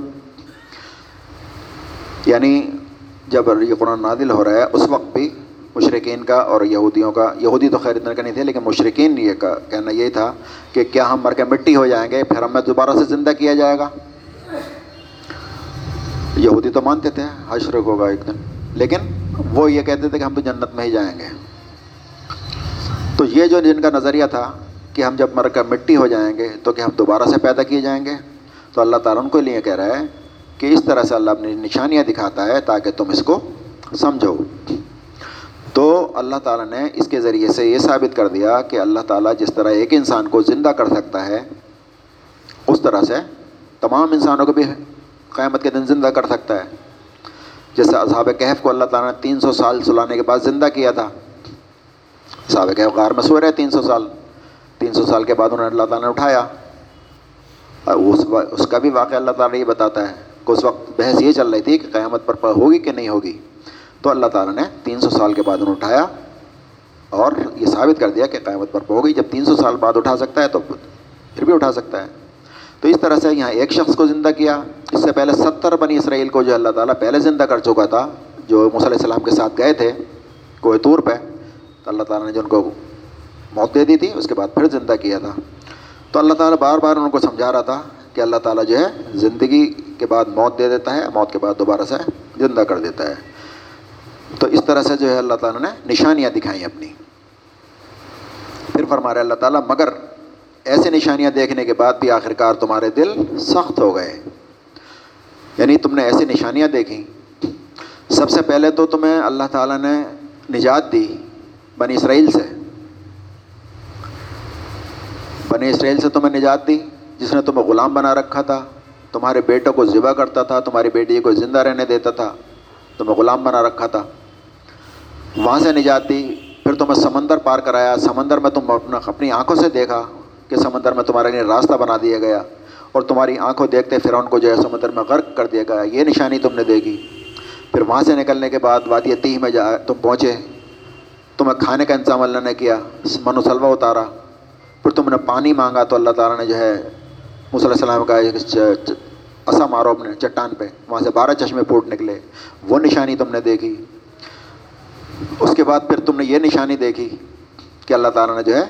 یعنی جب یہ قرآن نادل ہو رہا ہے، اس وقت بھی مشرقین کا اور یہودیوں کا، یہودی تو خیر اتنا کا نہیں تھے، لیکن مشرقین یہ کا کہنا یہی تھا کہ کیا ہم مر کے مٹی ہو جائیں گے، پھر ہمیں دوبارہ سے زندہ کیا جائے گا؟ یہودی تو مانتے تھے، حشر ہوگا ایک دن۔ لیکن وہ یہ کہتے تھے کہ ہم تو جنت میں ہی جائیں گے۔ تو یہ جو جن کا نظریہ تھا کہ ہم جب مر کر مٹی ہو جائیں گے تو کہ ہم دوبارہ سے پیدا کیے جائیں گے؟ تو اللہ تعالیٰ ان کو لیے کہہ رہا ہے کہ اس طرح سے اللہ اپنی نشانیاں دکھاتا ہے تاکہ تم اس کو سمجھو۔ تو اللہ تعالیٰ نے اس کے ذریعے سے یہ ثابت کر دیا کہ اللہ تعالیٰ جس طرح ایک انسان کو زندہ کر سکتا ہے، اس طرح سے تمام انسانوں کو بھی قیامت کے دن زندہ کر سکتا ہے۔ جیسے اصحاب کہف کو اللہ تعالیٰ نے تین سو سال سلانے کے بعد زندہ کیا تھا۔ صحابہ کہف غار میں سو رہے تین سو سال۔ تین سو سال کے بعد انہوں نے اللہ تعالیٰ نے اٹھایا۔ اس اس کا بھی واقعہ اللہ تعالیٰ یہ بتاتا ہے کہ اس وقت بحث یہ چل رہی تھی کہ قیامت پر ہوگی کہ نہیں ہوگی۔ تو اللہ تعالیٰ نے تین سو سال کے بعد انہوں اٹھایا اور یہ ثابت کر دیا کہ قیامت پر ہوگی۔ جب تین سو سال بعد اٹھا سکتا ہے تو پھر بھی اٹھا سکتا ہے۔ تو اس طرح سے یہاں ایک شخص کو زندہ کیا۔ اس سے پہلے ستر بنی اسرائیل کو جو اللہ تعالیٰ پہلے زندہ کر چکا تھا، جو علیہ السلام کے ساتھ گئے تھے، کوہ طور پہ، تو اللہ تعالیٰ نے جو ان کو موت دے دی تھی، اس کے بعد پھر زندہ کیا تھا۔ تو اللہ تعالیٰ بار بار ان کو سمجھا رہا تھا کہ اللہ تعالیٰ جو ہے زندگی کے بعد موت دے دیتا ہے، موت کے بعد دوبارہ سے زندہ کر دیتا ہے۔ تو اس طرح سے جو ہے اللہ تعالیٰ نے نشانیاں دکھائیں اپنی۔ پھر فرما رہے اللہ تعالیٰ، مگر ایسے نشانیاں دیکھنے کے بعد بھی آخرکار تمہارے دل سخت ہو گئے۔ یعنی تم نے ایسی نشانیاں دیکھیں۔ سب سے پہلے تو تمہیں اللہ تعالیٰ نے نجات دی بنی اسرائیل سے۔ بنی اسرائیل سے تمہیں نجات دی، جس نے تمہیں غلام بنا رکھا تھا۔ تمہارے بیٹوں کو ذبح کرتا تھا، تمہاری بیٹی کو زندہ رہنے دیتا تھا۔ تمہیں غلام بنا رکھا تھا۔ وہاں سے نجات دی، پھر تمہیں سمندر پار کرایا۔ سمندر میں تم اپنا اپنی آنکھوں سے دیکھا کہ سمندر میں تمہارے لیے راستہ بنا دیا گیا۔ اور تمہاری آنکھوں دیکھتے پھر ان کو جو ہے سمندر میں غرق کر دیا گیا۔ یہ نشانی تم نے دیکھی پھر وہاں سے نکلنے کے بعد وادی تیہ میں جا تم پہنچے۔ تمہیں کھانے کا انتظام اللہ نے کیا۔ من و سلوہ اتارا۔ پھر تم نے پانی مانگا تو اللہ تعالیٰ نے جو ہے علیہ السلام کا اصا مارو اپنے چٹان پہ، وہاں سے بارہ چشمے پھوٹ نکلے، وہ نشانی تم نے دیکھی۔ اس کے بعد پھر تم نے یہ نشانی دیکھی کہ اللہ تعالیٰ نے جو ہے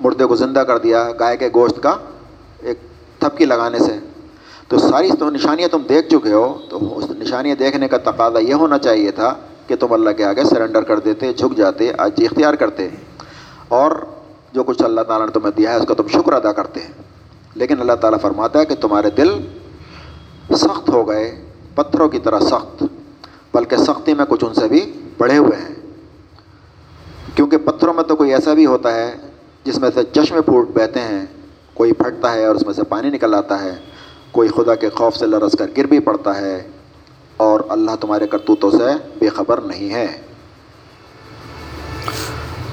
مردے کو زندہ کر دیا، گائے کے گوشت کا ایک تھپکی لگانے سے۔ تو ساری تو نشانیاں تم دیکھ چکے ہو، تو اس نشانیاں دیکھنے کا تقاضا یہ ہونا چاہیے تھا کہ تم اللہ کے آگے سرنڈر کر دیتے، جھک جاتے، آج اختیار کرتے۔ اور جو کچھ اللہ تعالیٰ نے تمہیں دیا ہے اس کا تم شکر ادا کرتے ہیں۔ لیکن اللہ تعالیٰ فرماتا ہے کہ تمہارے دل سخت ہو گئے، پتھروں کی طرح سخت، بلکہ سختی میں کچھ ان سے بھی بڑھے ہوئے ہیں۔ کیونکہ پتھروں میں تو کوئی ایسا بھی ہوتا ہے جس میں سے چشمے پھوٹ بہتے ہیں، کوئی پھٹتا ہے اور اس میں سے پانی نکل آتا ہے، کوئی خدا کے خوف سے لرس کر گر بھی پڑتا ہے، اور اللہ تمہارے کرتوتوں سے بے خبر نہیں ہے۔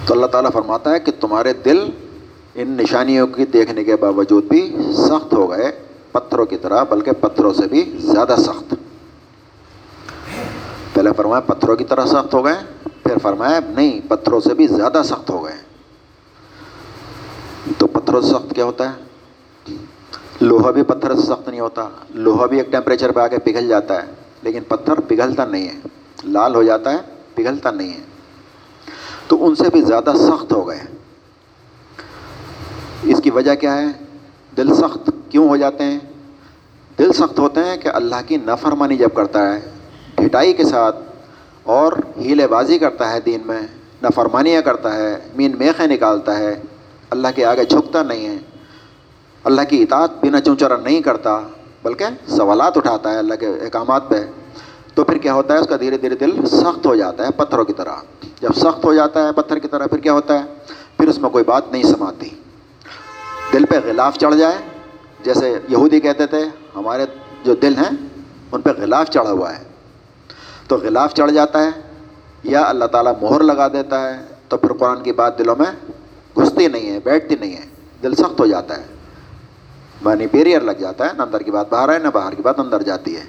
تو اللہ تعالیٰ فرماتا ہے کہ تمہارے دل ان نشانیوں کی دیکھنے کے باوجود بھی سخت ہو گئے، پتھروں کی طرح، بلکہ پتھروں سے بھی زیادہ سخت۔ پہلے فرمایا پتھروں کی طرح سخت ہو گئے، پھر فرمایا نہیں، پتھروں سے بھی زیادہ سخت ہو گئے۔ تو پتھروں سے سخت کیا ہوتا ہے؟ لوہا بھی پتھر سے سخت نہیں ہوتا، لوہا بھی ایک ٹیمپریچر پہ آ کے پگھل جاتا ہے، لیکن پتھر پگھلتا نہیں ہے۔ لال ہو جاتا ہے، پگھلتا نہیں ہے۔ تو ان سے بھی زیادہ سخت ہو گئے۔ اس کی وجہ کیا ہے؟ دل سخت کیوں ہو جاتے ہیں؟ دل سخت ہوتے ہیں کہ اللہ کی نفرمانی جب کرتا ہے، ڈھٹائی کے ساتھ، اور ہیلے بازی کرتا ہے دین میں نفرمانیاں کرتا ہے، مین میخیں نکالتا ہے، اللہ کے آگے جھکتا نہیں ہے۔ اللہ کی اطاعت بنا چونچرا نہیں کرتا، بلکہ سوالات اٹھاتا ہے اللہ کے احکامات پہ۔ تو پھر کیا ہوتا ہے؟ اس کا دھیرے دھیرے دل سخت ہو جاتا ہے، پتھروں کی طرح۔ جب سخت ہو جاتا ہے پتھر کی طرح، پھر کیا ہوتا ہے؟ پھر اس میں کوئی بات نہیں سماتی۔ دل پہ غلاف چڑھ جائے۔ جیسے یہودی کہتے تھے، ہمارے جو دل ہیں، ان پہ غلاف چڑھا ہوا ہے۔ تو غلاف چڑھ جاتا ہے، یا اللہ تعالیٰ مہر لگا دیتا ہے، تو پھر قرآن کی بات دلوں میں گھستی نہیں ہے، بیٹھتی نہیں ہے۔ دل سخت ہو جاتا ہے۔ مانی بیریئر لگ جاتا ہے، نہ اندر کی بات باہر ہے نہ باہر کی بات اندر جاتی ہے۔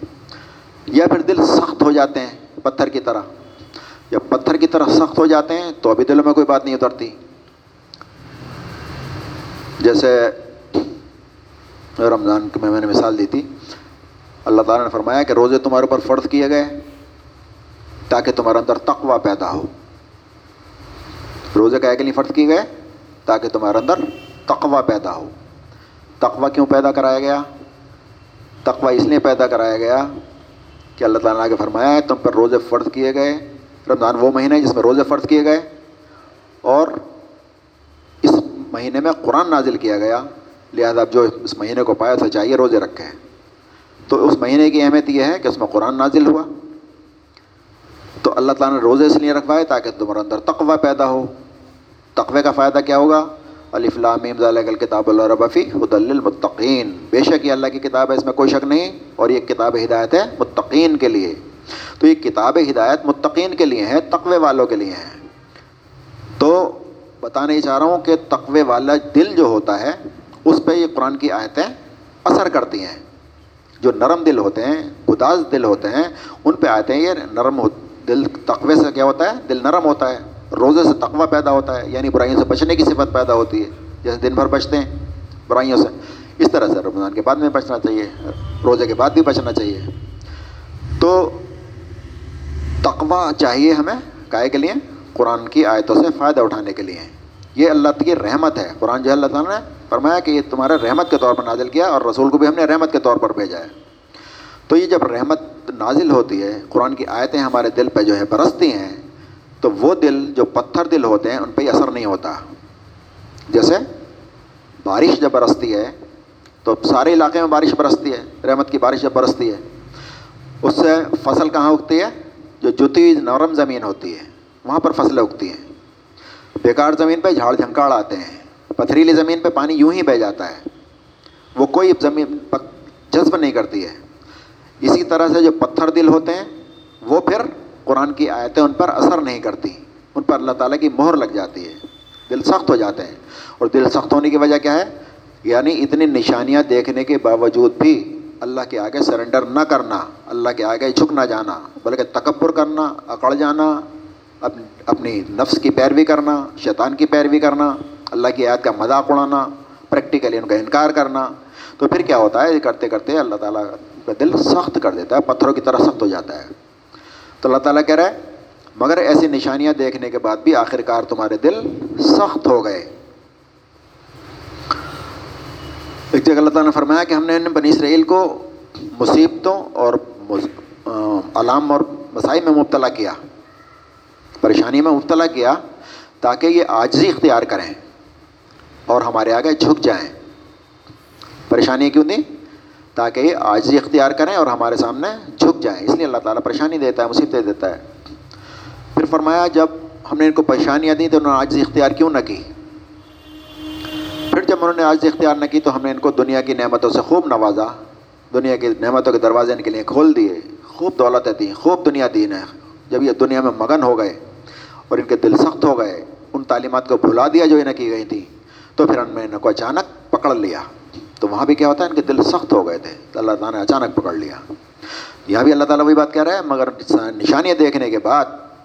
یا پھر دل سخت ہو جاتے ہیں پتھر کی طرح۔ جب پتھر کی طرح سخت ہو جاتے ہیں تو ابھی دلوں میں کوئی بات نہیں اترتی۔ جیسے رمضان میں میں نے مثال دی تھی۔ اللہ تعالیٰ نے فرمایا کہ روزے تمہارے اوپر فرض کیے گئے تاکہ تمہارے اندر تقوا پیدا ہو۔ روزے کا کے لیے فرض کیے گئے تاکہ تمہارے اندر تقوا پیدا ہو۔ تقوا کیوں پیدا کرایا گیا؟ تقوا اس لیے پیدا کرایا گیا کہ اللہ تعالیٰ نے آگے فرمایا ہے، تم پر روزے فرض کیے گئے۔ رمضان وہ مہینہ ہے جس میں روزے فرض کیے گئے۔ اور اس مہینے میں قرآن نازل کیا گیا۔ لہذا اب جو اس مہینے کو پایا تھا چاہیے روزے رکھے ہیں۔ تو اس مہینے کی اہمیت یہ ہے کہ اس میں قرآن نازل ہوا۔ تو اللہ تعالیٰ نے روزے اس لیے رکھوائے تاکہ تمہارے اندر تقوی پیدا ہو۔ تقوی کا فائدہ کیا ہوگا؟ علی فلام کتاب اللہ ربفی حد المطقین بے شک یہ اللہ کی کتاب ہے، اس میں کوئی شک نہیں، اور یہ کتاب ہدایت ہے متقین کے لیے۔ تو یہ کتاب ہدایت متقین کے لیے ہے، تقوی والوں کے لیے ہیں تو بتانا ہی چاہ رہا ہوں کہ تقوی والا دل جو ہوتا ہے، اس پہ یہ قرآن کی آیتیں اثر کرتی ہیں۔ جو نرم دل ہوتے ہیں، گداز دل ہوتے ہیں، ان پہ آیتیں یہ نرم دل تقوے سے کیا ہوتا ہے؟ دل نرم ہوتا ہے۔ روزے سے تقوی پیدا ہوتا ہے یعنی برائیوں سے بچنے کی صفت پیدا ہوتی ہے۔ جیسے دن بھر بچتے ہیں، برائیوں سے۔ اس طرح سے رمضان کے بعد میں بچنا چاہیے، روزے کے بعد بھی بچنا چاہیے۔ تو تقوی چاہیے ہمیں کائے کے لیے، قرآن کی آیتوں سے فائدہ اٹھانے کے لیے۔ یہ اللہ کی رحمت ہے۔ قرآن جو ہے، اللہ تعالیٰ نے فرمایا کہ یہ تمہارے رحمت کے طور پر نازل کیا اور رسول کو بھی ہم نے رحمت کے طور پر بھیجا ہے۔ تو یہ جب رحمت نازل ہوتی ہے، قرآن کی آیتیں ہمارے دل پہ جو ہے، برستی ہیں تو وہ دل جو پتھر دل ہوتے ہیں ان پہ اثر نہیں ہوتا۔ جیسے بارش جب برستی ہے، تو سارے علاقے میں بارش برستی ہے، رحمت کی بارش جب برستی ہے، اس سے فصل کہاں اگتی ہے؟ جو جتی نرم زمین ہوتی ہے، وہاں پر فصلیں اگتی ہیں۔ بیکار زمین پہ جھاڑ جھنکاڑ آتے ہیں، پتھریلی زمین پہ پانی یوں ہی بہہ جاتا ہے۔ وہ کوئی زمین جذب نہیں کرتی ہے۔ اسی طرح سے جو پتھر دل ہوتے ہیں، وہ پھر قرآن کی آیتیں ان پر اثر نہیں کرتی، ان پر اللہ تعالیٰ کی مہر لگ جاتی ہے، دل سخت ہو جاتے ہیں۔ اور دل سخت ہونے کی وجہ کیا ہے؟ یعنی اتنی نشانیاں دیکھنے کے باوجود بھی اللہ کے آگے سرنڈر نہ کرنا، اللہ کے آگے جھک نہ جانا، بلکہ تکبر کرنا، اکڑ جانا اپنی نفس کی پیروی کرنا، شیطان کی پیروی کرنا، اللہ کی آیت کا مذاق اڑانا پریکٹیکلی ان کا انکار کرنا۔ تو پھر کیا ہوتا ہے؟ کرتے کرتے اللہ تعالیٰ کا دل سخت کر دیتا ہے، پتھروں کی طرح سخت ہو جاتا ہے۔ تو اللہ تعالیٰ کہہ رہا ہے، مگر ایسی نشانیاں دیکھنے کے بعد بھی آخر کار تمہارے دل سخت ہو گئے۔ ایک جگہ اللہ تعالیٰ نے فرمایا کہ ہم نے بنی اسرائیل کو مصیبتوں اور علام اور مسائل میں مبتلا کیا، پریشانی میں مبتلا کیا تاکہ یہ آجزی اختیار کریں اور ہمارے آگے جھک جائیں۔ پریشانی کیوں دی تاکہ یہ آجزی اختیار کریں اور ہمارے سامنے جھک جائیں اس لیے اللہ تعالیٰ پریشانی دیتا ہے، مصیبتیں دیتا ہے۔ پھر فرمایا، جب ہم نے ان کو پریشانیاں دیں تو انہوں نے آجزی اختیار کیوں نہ کی؟ پھر جب انہوں نے آجزی اختیار نہ کی تو ہم نے ان کو دنیا کی نعمتوں سے خوب نوازا۔ دنیا کی نعمتوں کے دروازے ان کے لیے کھول دیے۔ خوب دولتیں دیں، خوب دنیا دین ہے۔ جب یہ دنیا میں مگن ہو گئے اور ان کے دل سخت ہو گئے، ان تعلیمات کو بھلا دیا جو انہیں کی گئی تھی، تو پھر ان میں ان کو اچانک پکڑ لیا۔ تو وہاں بھی کیا ہوتا ہے؟ ان کے دل سخت ہو گئے تھے۔ تو اللہ تعالیٰ نے اچانک پکڑ لیا۔ یہاں بھی اللہ تعالیٰ وہی بات کہہ رہا ہے، مگر نشانیاں دیکھنے کے بعد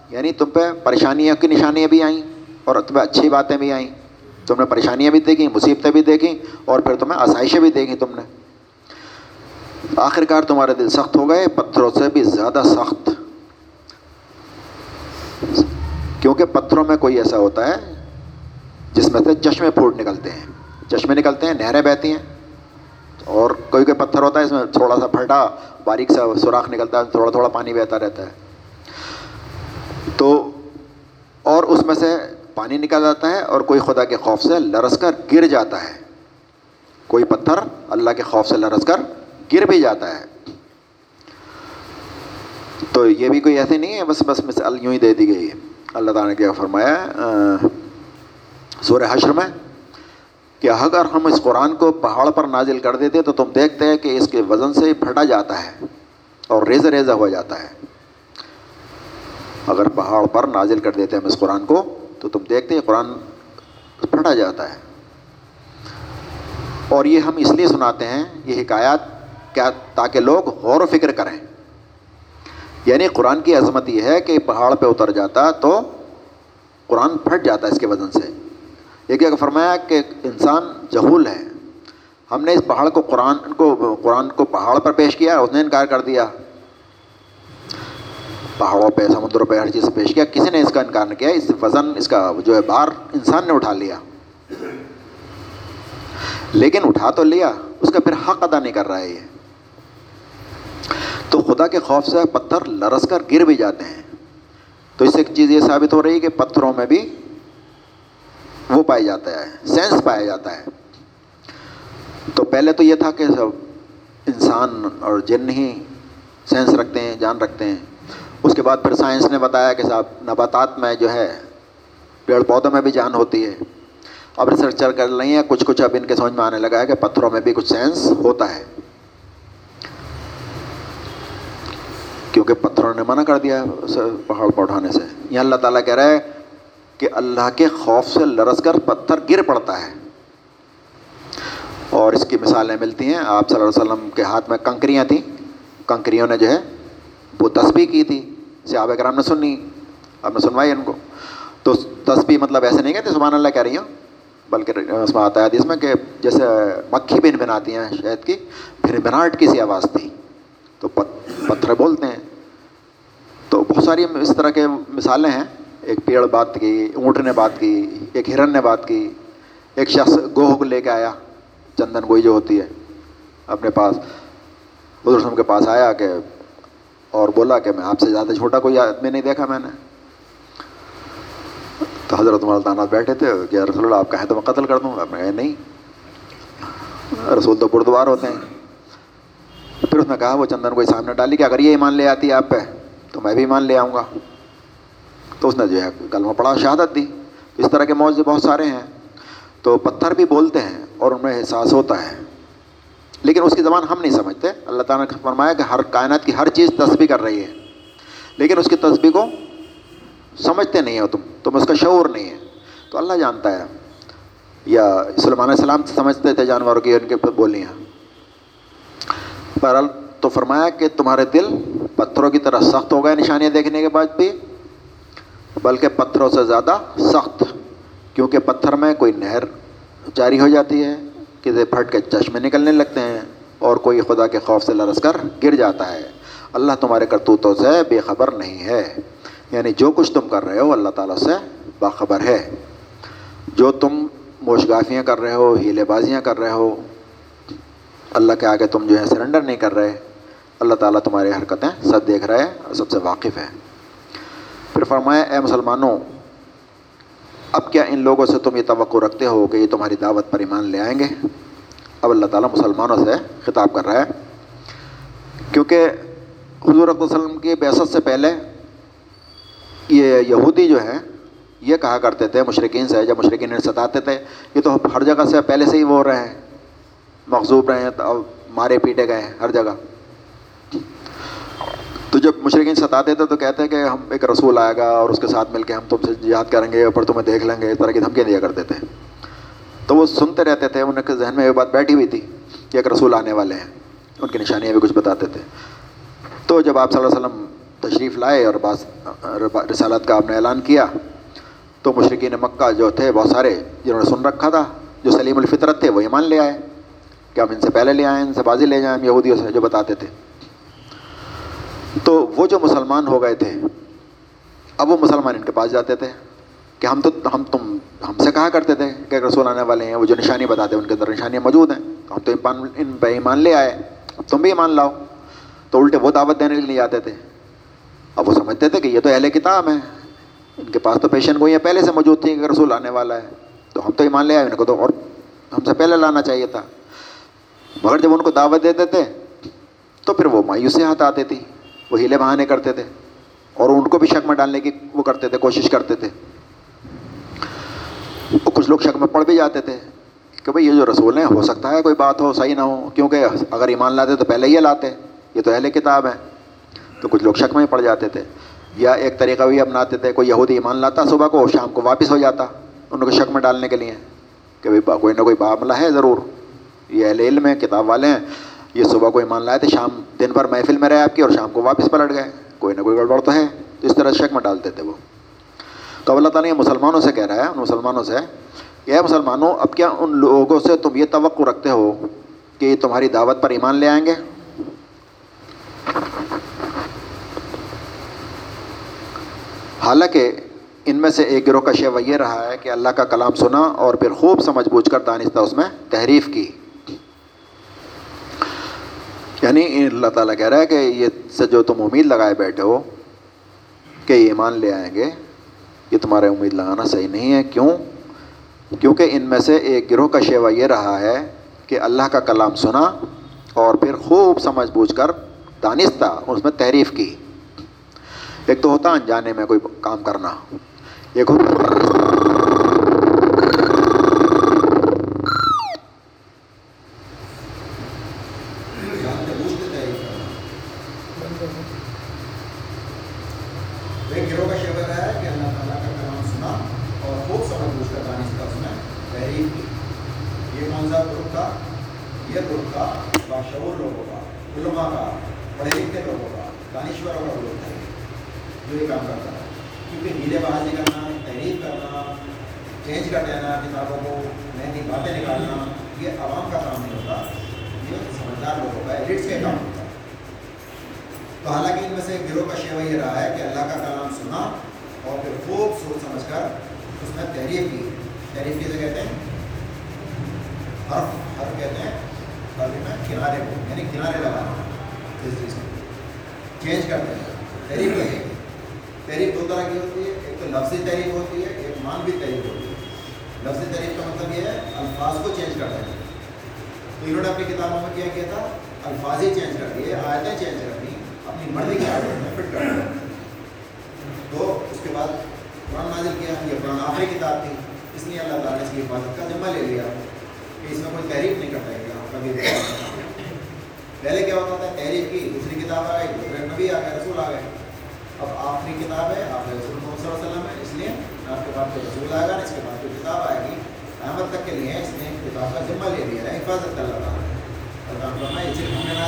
یعنی تم پہ پریشانیوں کی نشانیاں بھی آئیں اور تمہیں اچھی باتیں بھی آئیں۔ تم نے پریشانیاں بھی دیکھیں، مصیبتیں بھی دیکھیں اور پھر تمہیں آسائشیں بھی دیکھیں تم نے۔ آخر کار تمہارے دل سخت ہو گئے، پتھروں سے بھی زیادہ سخت۔ کیونکہ پتھروں میں کوئی ایسا ہوتا ہے جس میں سے چشمے پھوٹ نکلتے ہیں۔ چشمے نکلتے ہیں، نہریں بہتی ہیں اور کوئی کوئی پتھر ہوتا ہے، اس میں تھوڑا سا پھٹا باریک سا سوراخ نکلتا ہے، تھوڑا تھوڑا پانی بہتا رہتا ہے۔ تو اور اس میں سے پانی نکل جاتا ہے اور کوئی خدا کے خوف سے لرس کر گر جاتا ہے۔ کوئی پتھر اللہ کے خوف سے لرس کر گر بھی جاتا ہے۔ تو یہ بھی کوئی ایسے نہیں ہے، بس بس مثال یوں ہی دے دی گئی ہے۔ اللہ تعالیٰ نے کیا فرمایا سورہ حشر میں کہ اگر ہم اس قرآن کو پہاڑ پر نازل کر دیتے تو تم دیکھتے ہیں کہ اس کے وزن سے پھٹا جاتا ہے اور ریزہ ریزہ ہو جاتا ہے۔ اگر پہاڑ پر نازل کر دیتے ہم اس قرآن کو تو تم دیکھتے ہیں قرآن پھٹا جاتا ہے۔ اور یہ ہم اس لیے سناتے ہیں، یہ حکایات کیا تاکہ لوگ غور و فکر کریں۔ یعنی قرآن کی عظمت یہ ہے کہ پہاڑ پہ اتر جاتا تو قرآن پھٹ جاتا ہے اس کے وزن سے۔ ایک جگہ فرمایا کہ انسان جہول ہے۔ ہم نے اس پہاڑ کو قرآن کو قرآن کو پہاڑ پر پیش کیا، اس نے انکار کر دیا۔ پہاڑوں پہ، سمندروں پہ، ہر چیز پیش کیا۔ کسی نے اس کا انکار نہ کیا، اس وزن، اس کا جو ہے بار انسان نے اٹھا لیا۔ لیکن اٹھا تو لیا، اس کا پھر حق ادا نہیں کر رہا ہے یہ۔ تو خدا کے خوف سے پتھر لرس کر گر بھی جاتے ہیں۔ تو اس سے ایک چیز یہ ثابت ہو رہی ہے کہ پتھروں میں بھی وہ پایا جاتا ہے سینس پایا جاتا ہے۔ تو پہلے تو یہ تھا کہ سب انسان اور جن ہی سینس رکھتے ہیں، جان رکھتے ہیں۔ اس کے بعد پھر سائنس نے بتایا کہ صاحب، نباتات میں جو ہے، پیڑ پودوں میں بھی جان ہوتی ہے۔ اب ریسرچر کر رہی ہیں، کچھ کچھ اب ان کے سمجھ میں آنے لگا ہے کہ پتھروں میں بھی کچھ سینس ہوتا ہے۔ کیونکہ پتھروں نے منع کر دیا اسے پہاڑ پر اٹھانے سے۔ یہاں اللہ تعالیٰ کہہ رہا ہے کہ اللہ کے خوف سے لرس کر پتھر گر پڑتا ہے۔ اور اس کی مثالیں ملتی ہیں۔ آپ صلی اللہ علیہ وسلم کے ہاتھ میں کنکریاں تھیں۔ کنکریوں نے جو ہے وہ تسبیح کی تھی۔ صحابہ کرام نے سنی۔ آپ نے سنوائی ان کو۔ تو تسبیح مطلب ایسے نہیں کہتے سبحان اللہ کہہ رہی ہوں، بلکہ اس میں آتا ہے حدیث میں کہ جیسے مکھی بن بناتی ہیں شہد کی، پھر بناٹ کی سی آواز تھی۔ تو پتھر بولتے ہیں۔ تو بہت ساری اس طرح کے مثالیں ہیں۔ ایک پیڑ بات کی، اونٹ نے بات کی، ایک ہرن نے بات کی، ایک شخص گوہ کو لے کے آیا، چندن گوئی جو ہوتی ہے اپنے پاس۔ بزرگ کے پاس آیا کہ، اور بولا کہ میں آپ سے زیادہ چھوٹا کوئی آدمی نہیں دیکھا میں نے۔ تو حضرت مولانا بیٹھے تھے، کہ رسول اللہ، آپ کہیں تو میں قتل کر دوں۔ گا میں نہیں۔ رسول تو بردوار ہوتے ہیں۔ پھر اس نے کہا، وہ چندن کوئی سامنے ڈالی کہ اگر یہ ایمان لے آتی ہے آپ پہ، تو میں بھی ایمان لے آؤں گا۔ تو اس نے جو ہے کلمہ پڑھا شہادت دی۔ اس طرح کے موضوع بہت سارے ہیں۔ تو پتھر بھی بولتے ہیں اور ان میں احساس ہوتا ہے۔ لیکن اس کی زبان ہم نہیں سمجھتے۔ اللہ تعالیٰ نے فرمایا کہ ہر کائنات کی ہر چیز تسبیح کر رہی ہے۔ لیکن اس کی تسبیح کو سمجھتے نہیں ہو تم۔ تم اس کا شعور نہیں ہے۔ تو اللہ جانتا ہے۔ یا سلمان علیہ السلام سمجھتے تھے جانوروں کی ان کے بولیاں۔ بہرحال تو فرمایا کہ تمہارے دل پتھروں کی طرح سخت ہو گئے نشانیاں دیکھنے کے بعد بھی۔ بلکہ پتھروں سے زیادہ سخت، کیونکہ پتھر میں کوئی نہر جاری ہو جاتی ہے کہ پھٹ کے چشمے نکلنے لگتے ہیں اور کوئی خدا کے خوف سے لرس کر گر جاتا ہے۔ اللہ تمہارے کرتوتوں سے بے خبر نہیں ہے۔ یعنی جو کچھ تم کر رہے ہو، اللہ تعالیٰ سے باخبر ہے۔ جو تم موشگافیاں کر رہے ہو، ہیلے بازیاں کر رہے ہو، اللہ کے آگے تم جو ہے سرنڈر نہیں کر رہے، اللہ تعالیٰ تمہاری حرکتیں سب دیکھ رہے ہیں اور سب سے واقف ہے پھر فرمایا، اے مسلمانوں، اب کیا ان لوگوں سے تم یہ توقع رکھتے ہو کہ یہ تمہاری دعوت پر ایمان لے آئیں گے؟ اب اللہ تعالیٰ مسلمانوں سے خطاب کر رہا ہے، کیونکہ حضور وسلم کی بیست سے پہلے یہ یہودی جو ہیں، یہ کہا کرتے تھے مشرقین سے، جب مشرقین ستاتے تھے، یہ تو ہر جگہ سے پہلے سے ہی وہ رہے ہیں مغزوب رہے ہیں مارے پیٹے گئے ہیں، ہر جگہ۔ جب مشرقین ستاتے تھے تو کہتے ہیں کہ ہم ایک رسول آئے گا اور اس کے ساتھ مل کے ہم تم سے یاد کریں گے پر تمہیں دیکھ لیں گے، اس طرح کی دھمکیاں دیا کرتے تھے۔ تو وہ سنتے رہتے تھے ان کے ذہن میں یہ بات بیٹھی ہوئی تھی کہ ایک رسول آنے والے ہیں، ان کی نشانیاں بھی کچھ بتاتے تھے۔ تو جب آپ صلی اللہ علیہ وسلم تشریف لائے اور بعض رسالت کا آپ نے اعلان کیا، تو مشرقین مکہ جو تھے، بہت سارے جنہوں نے سن رکھا تھا، جو سلیم الفطرت تھے، وہ ایمان لے آئے۔ کہ ہم ان سے پہلے لے آئیں، ان سے بازی لے جائیں، ہم یہودیوں سے جو بتاتے تھے۔ تو وہ جو مسلمان ہو گئے تھے، اب وہ مسلمان ان کے پاس جاتے تھے کہ ہم تو ہم تم ہم سے کہا کرتے تھے کہ رسول آنے والے ہیں، وہ جو نشانی بتاتے ہیں ان کے اندر نشانیاں موجود ہیں۔ ہم تو ایمان، ان پہ ایمان لے آئے، اب تم بھی ایمان لاؤ۔ تو الٹے وہ دعوت دینے کے لیے آتے تھے۔ اب وہ سمجھتے تھے کہ یہ تو اہل کتاب ہیں۔ ان کے پاس تو پیشن گوئیاں پہلے سے موجود تھیں کہ رسول آنے والا ہے، تو ہم تو ایمان لے آئے، ان کو تو اور ہم سے پہلے لانا چاہیے تھا۔ مگر جب ان کو دعوت دیتے تھے، تو پھر وہ مایوسی ہاتھ آتی تھی وہ ہیلے بہانے کرتے تھے اور ان کو بھی شک میں ڈالنے کی وہ کرتے تھے، کوشش کرتے تھے۔ کچھ لوگ شک میں پڑھ بھی جاتے تھے کہ بھائی یہ جو رسول ہیں، ہو سکتا ہے کوئی بات ہو، صحیح نہ ہو۔ کیونکہ اگر ایمان لاتے تو پہلے ہی لاتے یہ تو اہل کتاب ہے تو کچھ لوگ شک میں ہی پڑ جاتے تھے۔ یا ایک طریقہ بھی اپناتے تھے، کوئی یہودی ایمان لاتا صبح کو، شام کو واپس ہو جاتا ان کو شک میں ڈالنے کے لیے کہ بھائی کوئی نہ کوئی معاملہ ہے ضرور۔ یہ اہل علم ہے کتاب والے ہیں۔ یہ صبح کو ایمان لائے تھے، شام دن بھر محفل میں رہے آپ کی اور شام کو واپس پلٹ گئے۔ کوئی نہ کوئی گڑبڑ تو ہے۔ تو اس طرح شک میں ڈالتے تھے وہ۔ تو اللہ تعالیٰ یہ مسلمانوں سے کہہ رہا ہے، ان مسلمانوں سے کہ اے مسلمانوں، اب کیا ان لوگوں سے تم یہ توقع رکھتے ہو کہ یہ تمہاری دعوت پر ایمان لے آئیں گے؟ حالانکہ ان میں سے ایک گروہ کا شیوا یہ رہا ہے کہ اللہ کا کلام سنا اور پھر خوب سمجھ بوجھ کر دانستہ اس میں تحریف کی۔ یعنی اللہ تعالیٰ کہہ رہا ہے کہ یہ سے جو تم امید لگائے بیٹھے ہو کہ یہ ایمان لے آئیں گے، یہ تمہارے امید لگانا صحیح نہیں ہے۔ کیوں؟ کیونکہ ان میں سے ایک گروہ کا شیوا یہ رہا ہے کہ اللہ کا کلام سنا اور پھر خوب سمجھ بوجھ کر دانستہ اس میں تحریف کی۔ ایک تو ہوتا انجانے میں کوئی کام کرنا، ایک ہوتا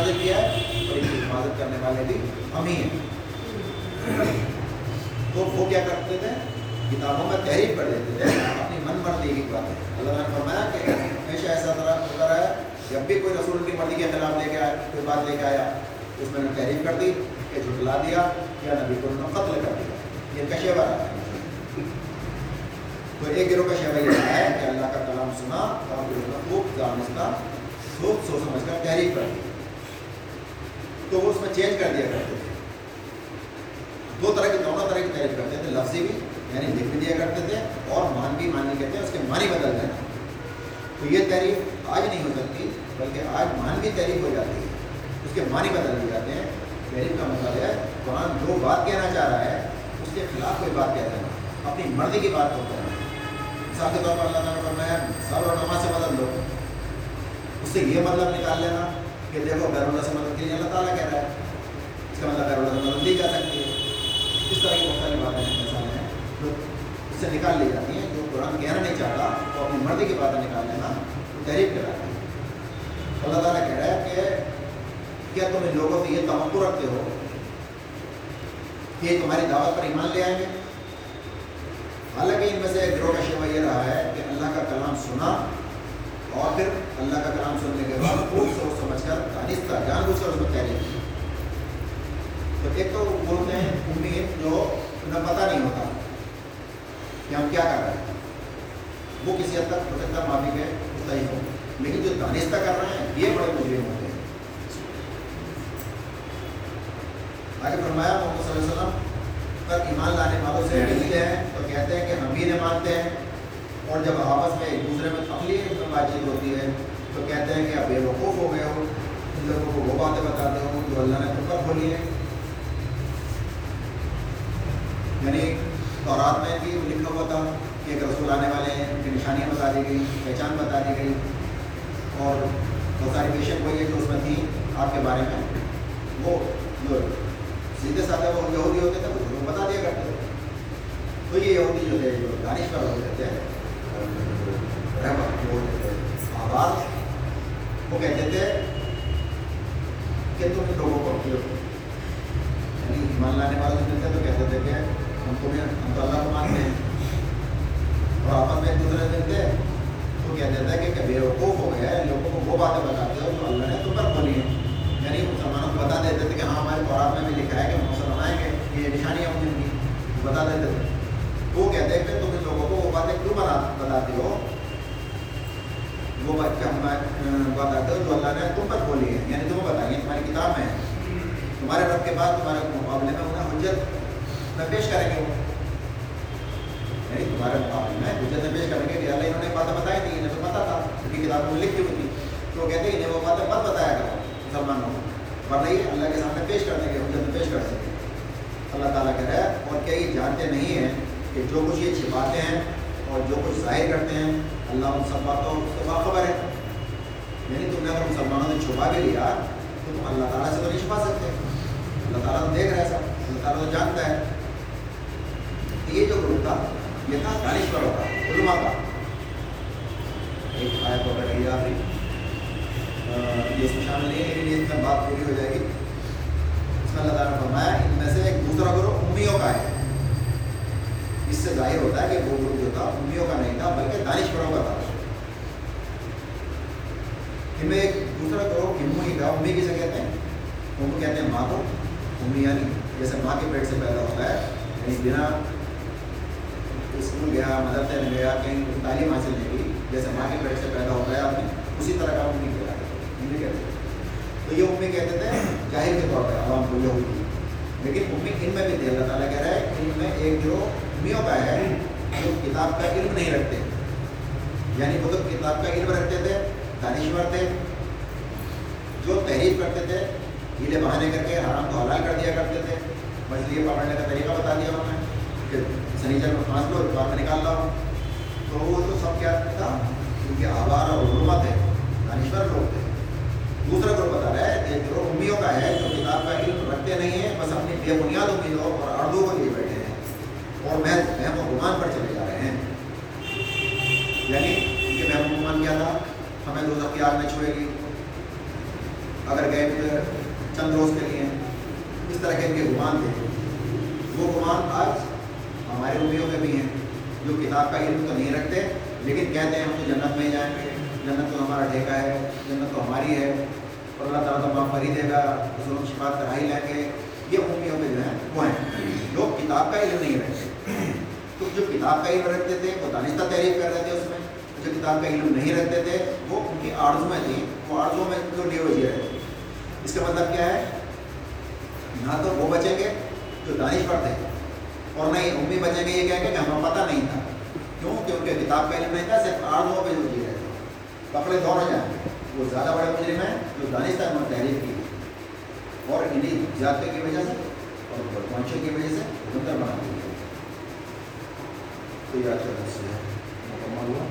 نازل کیا ہے اور اس کی حفاظت کرنے والے بھی ہم ہی ہیں۔ تو وہ کیا کرتے تھے؟ کتابوں میں تحریر کر دیتے تھے۔ اپنی من مرضی کی بات ہے اللہ نے فرمایا کہ ہمیشہ ایسا طرح ہوتا رہا ہے جب بھی کوئی رسول کی مرضی کے خلاف لے کے آیا کوئی بات لے کے آیا، اس میں نے تحریر کر دی کہ جھٹلا دیا یا نبی کو انہوں قتل کر دیا۔ یہ کشے والا ہے۔ تو ایک گروہ کا شیوا یہ ہے کہ اللہ کا کلام سنا اور پھر اس کا خوب جانستا خوب سوچ سمجھ کر تحریر کر دی۔ تو وہ اس میں چینج کر دیا کرتے تھے۔ دو طرح کی، دونوں طرح کی تحریر کرتے تھے۔ لفظی بھی یعنی لکھ بھی دیا کرتے تھے اور مان بھی مانی کہتے ہیں، اس کے معنی بدل دینا تو یہ تحریر آج نہیں ہو سکتی، بلکہ آج مان بھی تحریر ہو جاتی ہے۔ اس کے معنی بدل دیے جاتے ہیں۔ تحریر کا مطلب ہے، قرآن جو بات کہنا چاہ رہا ہے، اس کے خلاف کوئی بات کہہ دینا اپنی مرضی کی بات کو کرنا مثال کے طور پر اللہ تعالیٰ فرمایا سر اور نماز سے بدل دو اس سے یہ مطلب نکال لینا۔ کہ دیکھو غیر اللہ سے مدد کے لیے اللہ تعالیٰ کہہ رہا ہے اس کا مطلب غیر اللہ سے مدد جا سکتی ہے اس طرح کی بہت ساری باتیں ہیں مثال ہیں جو اس سے نکال لی جاتی ہیں جو قرآن کہنا نہیں چاہتا تو اپنی مرضی کی باتیں نکال لینا تحریف کراتا ہے اللہ تعالیٰ کہہ رہا ہے کہ کیا تم ان لوگوں سے یہ توقع رکھتے ہو کہ یہ تمہاری دعوت پر ایمان لے آئیں گے حالانکہ ان میں سے ایک گروہ کا شیوا یہ رہا ہے کہ اللہ کا کلام سنا اور پھر اللہ کا کلام سننے کے بعد خوب سوچ سمجھ کر دانستہ جان بوجھ کر اس کو تحریر کی تو ایک تو بولتے ہیں امید جو انہیں پتہ نہیں ہوتا کہ ہم کیا کر رہے ہیں۔ وہ کسی حد تک پچہتر معافی کے مستحق ہو لیکن جو دانستہ کر رہے ہیں یہ بڑے مجرم ہوتے ہیں۔ آگے فرمایا محمد صلی اللہ علیہ وسلم پر ایمان لانے والوں سے ملتے ہیں تو کہتے ہیں کہ ہم بھی انہیں مانتے ہیں۔ اور جب آپس میں ایک دوسرے میں تقلیق میں بات چیت ہوتی ہے، تو کہتے ہیں کہ آپ بے وقوف ہو گئے ہو۔ ان لوگوں کو وہ باتیں بتاتے ہو جو اللہ نے تم پر کھولی ہے یعنی تورات میں بھی لکھا ہوا تھا کہ ایک رسول آنے والے ہیں، ان کی نشانیاں بتا دی گئی پہچان بتا دی گئی اور بہت ساری پیشن ہوئی ہے جو اس میں تھی آپ کے بارے میں، وہ جو سیدھے سادھے وہ یہودی ہوتے تھے، وہ بتا دیا کرتے تھے۔ تو یہ یہودی جو تھے، جو دانش پر ہوتے تھے۔ رحمت وہ کہتے تھے کہ تم لوگوں کو یعنی ایمان لانے والے جو ملتے تو کہتے تھے کہ ہم تمہیں ہم تو اللہ کو مانتے ہیں اور آپس میں ایک دوسرے سے ملتے تو کہتے تھے کہ بے وقوف ہو گیا لوگوں کو وہ باتیں بتاتے ہو جو اللہ نے تم پر کھولی ہیں یعنی مسلمانوں کو بتا دیتے تھے کہ ہاں ہمارے قرآن میں بھی لکھا ہے کہ مسلمان آئیں گے، یہ نشانیاں ہوں جن بتا دیتے تھے۔ وہ کہتے ہیں کہ تم ان لوگوں کو وہ باتیں کیوں بنا بتاتے ہو وہ بات ہم بتاتے ہو جو اللہ نے تم پر کھولی ہے یعنی تمہیں بتائیے تمہاری کتاب میں ہے تمہارے رب کے بعد تمہارے مقابلے میں انہیں حجت میں پیش کریں گے وہ یعنی تمہارے مقابلے میں حجت میں پیش کریں گے کہ اللہ انہوں نے باتیں بتائی تھی انہیں تو پتا تھا ان کی کتاب میں لکھی ہوئی تھی تو وہ کہتے ہیں انہیں وہ باتیں مت بتایا کرو مسلمانوں کو ورنہ یہ اللہ کے سامنے پیش کر دیں گے حجت میں پیش کر سکیں اللہ تعالیٰ کہہ رہا ہے، اور کیا یہ جانتے نہیں ہیں کہ جو کچھ یہ چھپاتے ہیں اور جو کچھ ظاہر کرتے ہیں، اللہ ان سب باتوں سے باخبر ہے۔ یعنی تم نے اگر مسلمانوں نے چھپا بھی لیا، تو تم اللہ تعالیٰ سے تو نہیں چھپا سکتے۔ اللہ تعالیٰ تو دیکھ رہا ہے سب، اللہ تعالیٰ تو جانتا ہے۔ یہ جو گروپ تھا، یہ تھا دانشوروں کا، علماء کا۔ ایک آیت پکڑ گئی آخری۔ یہ اس میں شامل نہیں ہے، لیکن یہ اس میں بات پوری ہو جائے گی۔ اس میں اللہ تعالیٰ نے فرمایا، ان میں سے ایک دوسرا گروہ امیوں کا ہے۔ سے ظاہر ہوتا ہے کہ وہ گروپ جو تھا امیوں کا نہیں تھا، بلکہ دانشوروں کا تھا۔ ہمیں ایک دوسرا گروپ ہمو ہی تھا امی کسے کہتے ہیں؟ ہم کہتے ہیں ماں کو۔ امی یعنی جیسے ماں کے پیٹ سے پیدا ہوتا ہے یعنی بنا اسکول گیا مدرسے میں گیا، کہیں تعلیم حاصل نہیں کی جیسے ماں کے پیٹ سے پیدا ہوتا ہے نے اسی طرح کا امی کہتا ہے تو یہ امی کہتے تھے ظاہر کے طور پہ عوام کو یہ ہوئی لیکن امی ان میں بھی دے، اللہ تعالیٰ کہہ رہا ہے، ان میں ایک جو میں پایا ہے جو کتاب کا علم نہیں رکھتے۔ یعنی وہ تو کتاب کا علم رکھتے تھے، دانشور تھے۔ جو تحریف کرتے تھے ہیلے بہانے کر کے حرام کو حلال کر دیا کرتے تھے۔ مچھلی پکڑنے کا طریقہ بتا دیا انہوں نے۔ کہ سنیچر میں پھانس لو بات نکال رہا تو وہ تو سب کیا تھا کیونکہ آبار اور غربا ہے دانشور لوگ تھے۔ دوسرا گروپ بتا رہا ہے کہ جو امیوں کا ہے، جو کتاب کا علم رکھتے نہیں ہیں، بس اپنی بے بنیاد امیدوں اور اردو کو لیے بیٹھے۔ اور میں وہم حکمان پر چلے جا رہے ہیں۔ یعنی کہ وہم و کیا تھا ہمیں دوزخ کی آگ میں چھوڑے گی۔ اگر گئے تو چند روز کے لیے اس طرح کے ان کے حکمان تھے۔ وہ حکمان آج ہمارے روپیوں میں بھی ہیں۔ جو کتاب کا علم تو نہیں رکھتے، لیکن کہتے ہیں ہم تو جنت میں جائیں گے۔ جنت تو ہمارا ٹھیکہ ہے، جنت تو ہماری ہے۔ اور اللہ تعالیٰ تو وہاں ہی دے گا ظلم شفات کرا ہی لیں گے۔ یہ امیوں میں جو ہیں، وہ ہیں۔ لوگ کتاب کا علم نہیں رکھتے۔ تو جو کتاب کا علم رکھتے تھے وہ دانستہ تحریر کر رہے تھے اس میں، جو کتاب کا علم نہیں رکھتے تھے، وہ ان کی آرزوں میں تھیں۔ وہ آرزوں میں جو ڈیو جی رہے اس کا مطلب کیا ہے؟ نہ تو وہ بچیں گے جو دانش پڑھتے ہیں، اور نہیں ہم بھی بچیں گے، یہ کہہ کہ ہمیں پتہ نہیں تھا۔ کیوں؟ کیونکہ کتاب کا علم نہیں تھا، صرف آرزوں پہ جو جی رہے تھے کپڑے دور ہو جائیں۔ وہ زیادہ بڑے مجرم ہیں جو دانستہ انہوں نے تحریر کی۔ اور انہیں جاتے کی وجہ سے اور پہنچے کی وجہ سے بہتر بنا دیا۔ تیار کرنا چاہیے مکمل ہوا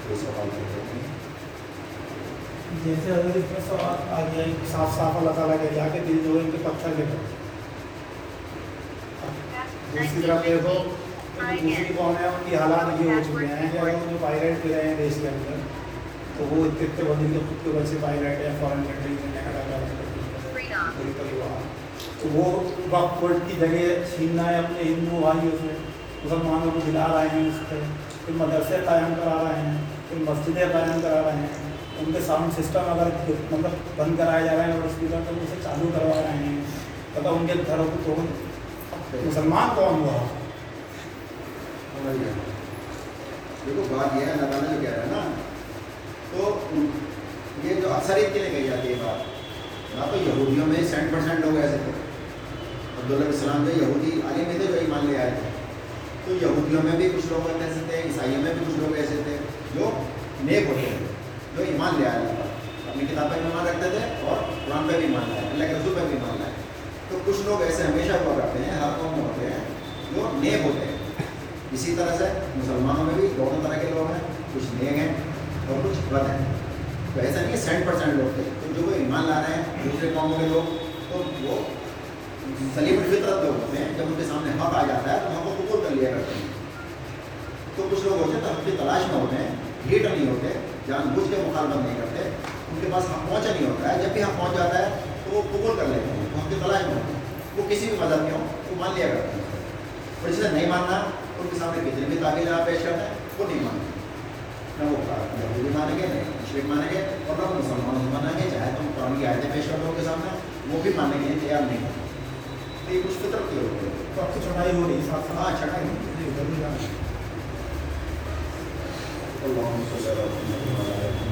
کوئی سوال کرتے ہیں جیسے اگر اس میں سوال آ گیا صاف صاف اللہ تعالیٰ کے جا کے دل جو ان کے پتھر کے دوسری طرف دیکھو دوسری قوم ہے ان کی حالات یہ ہو چکے ہیں کہ اگر وہ جو پائلٹ بھی رہے ہیں دیش کے اندر تو وہ اتنے اتنے بدل کے خود کے بچے پائلٹ ہیں فارن کنٹری میں کھڑا کر تو وہ وقت کی جگہ چھیننا ہے اپنے ہندو بھائیوں سے مسلمانوں کو دلا رہے ہیں اس پہ، پھر مدرسے قائم کرا رہے ہیں، پھر مسجدیں قائم کرا رہے ہیں۔ ان کے ساؤنڈ سسٹم اگر مطلب بند کرائے جا رہے ہیں اور اسپیکر تو اسے چالو کروا رہے ہیں تب ان کے گھروں کو توڑ مسلمان کون ہوا؟ دیکھو، بات یہ ہے، اللہ تعالیٰ کہہ رہا ہے نا، تو یہ جو اکثریت کے لیے کہی جاتی ہے بات، نہ تو یہودیوں میں سینٹ پرسینٹ لوگ ایسے تھے۔ عبداللہ السلام جو یہودی عالم تھے جو ایمان لے آئے تھے۔ تو یہودیوں میں بھی کچھ لوگ ایسے تھے عیسائیوں میں بھی کچھ لوگ ایسے تھے جو نیک ہوتے استعمال بند نہیں کرتے ان کے پاس ہم پہنچا نہیں ہوتا ہے۔ جب بھی ہم پہنچ جاتا ہے تو وہ قبول کر لیتے ہیں تو ہم کے طلائم ہوتے ہیں۔ وہ کسی بھی مذہب کے ہوں وہ مان لیا کرتے ہیں۔ اور جسے نہیں ماننا ان کے سامنے کتنے بھی تاغیر آپ پیش کرتے ہیں وہ نہیں مانتے نہ وہ یہودی مانیں گے نہ مشرق مانیں گے اور نہ وہ مسلمانوں سے مانیں گے۔ چاہے تم قرآن کی آیتیں پیش کر دو کے سامنے وہ بھی مانیں گے تیار نہیں ہوتے۔ تو یہ کچھ فطرت کی ہوتے ہے۔ تو آپ کی چڑھائی ہو رہی ہے ہاں چڑھائی ہو رہی ہے۔ جی، اللہ صل على محمد وعلى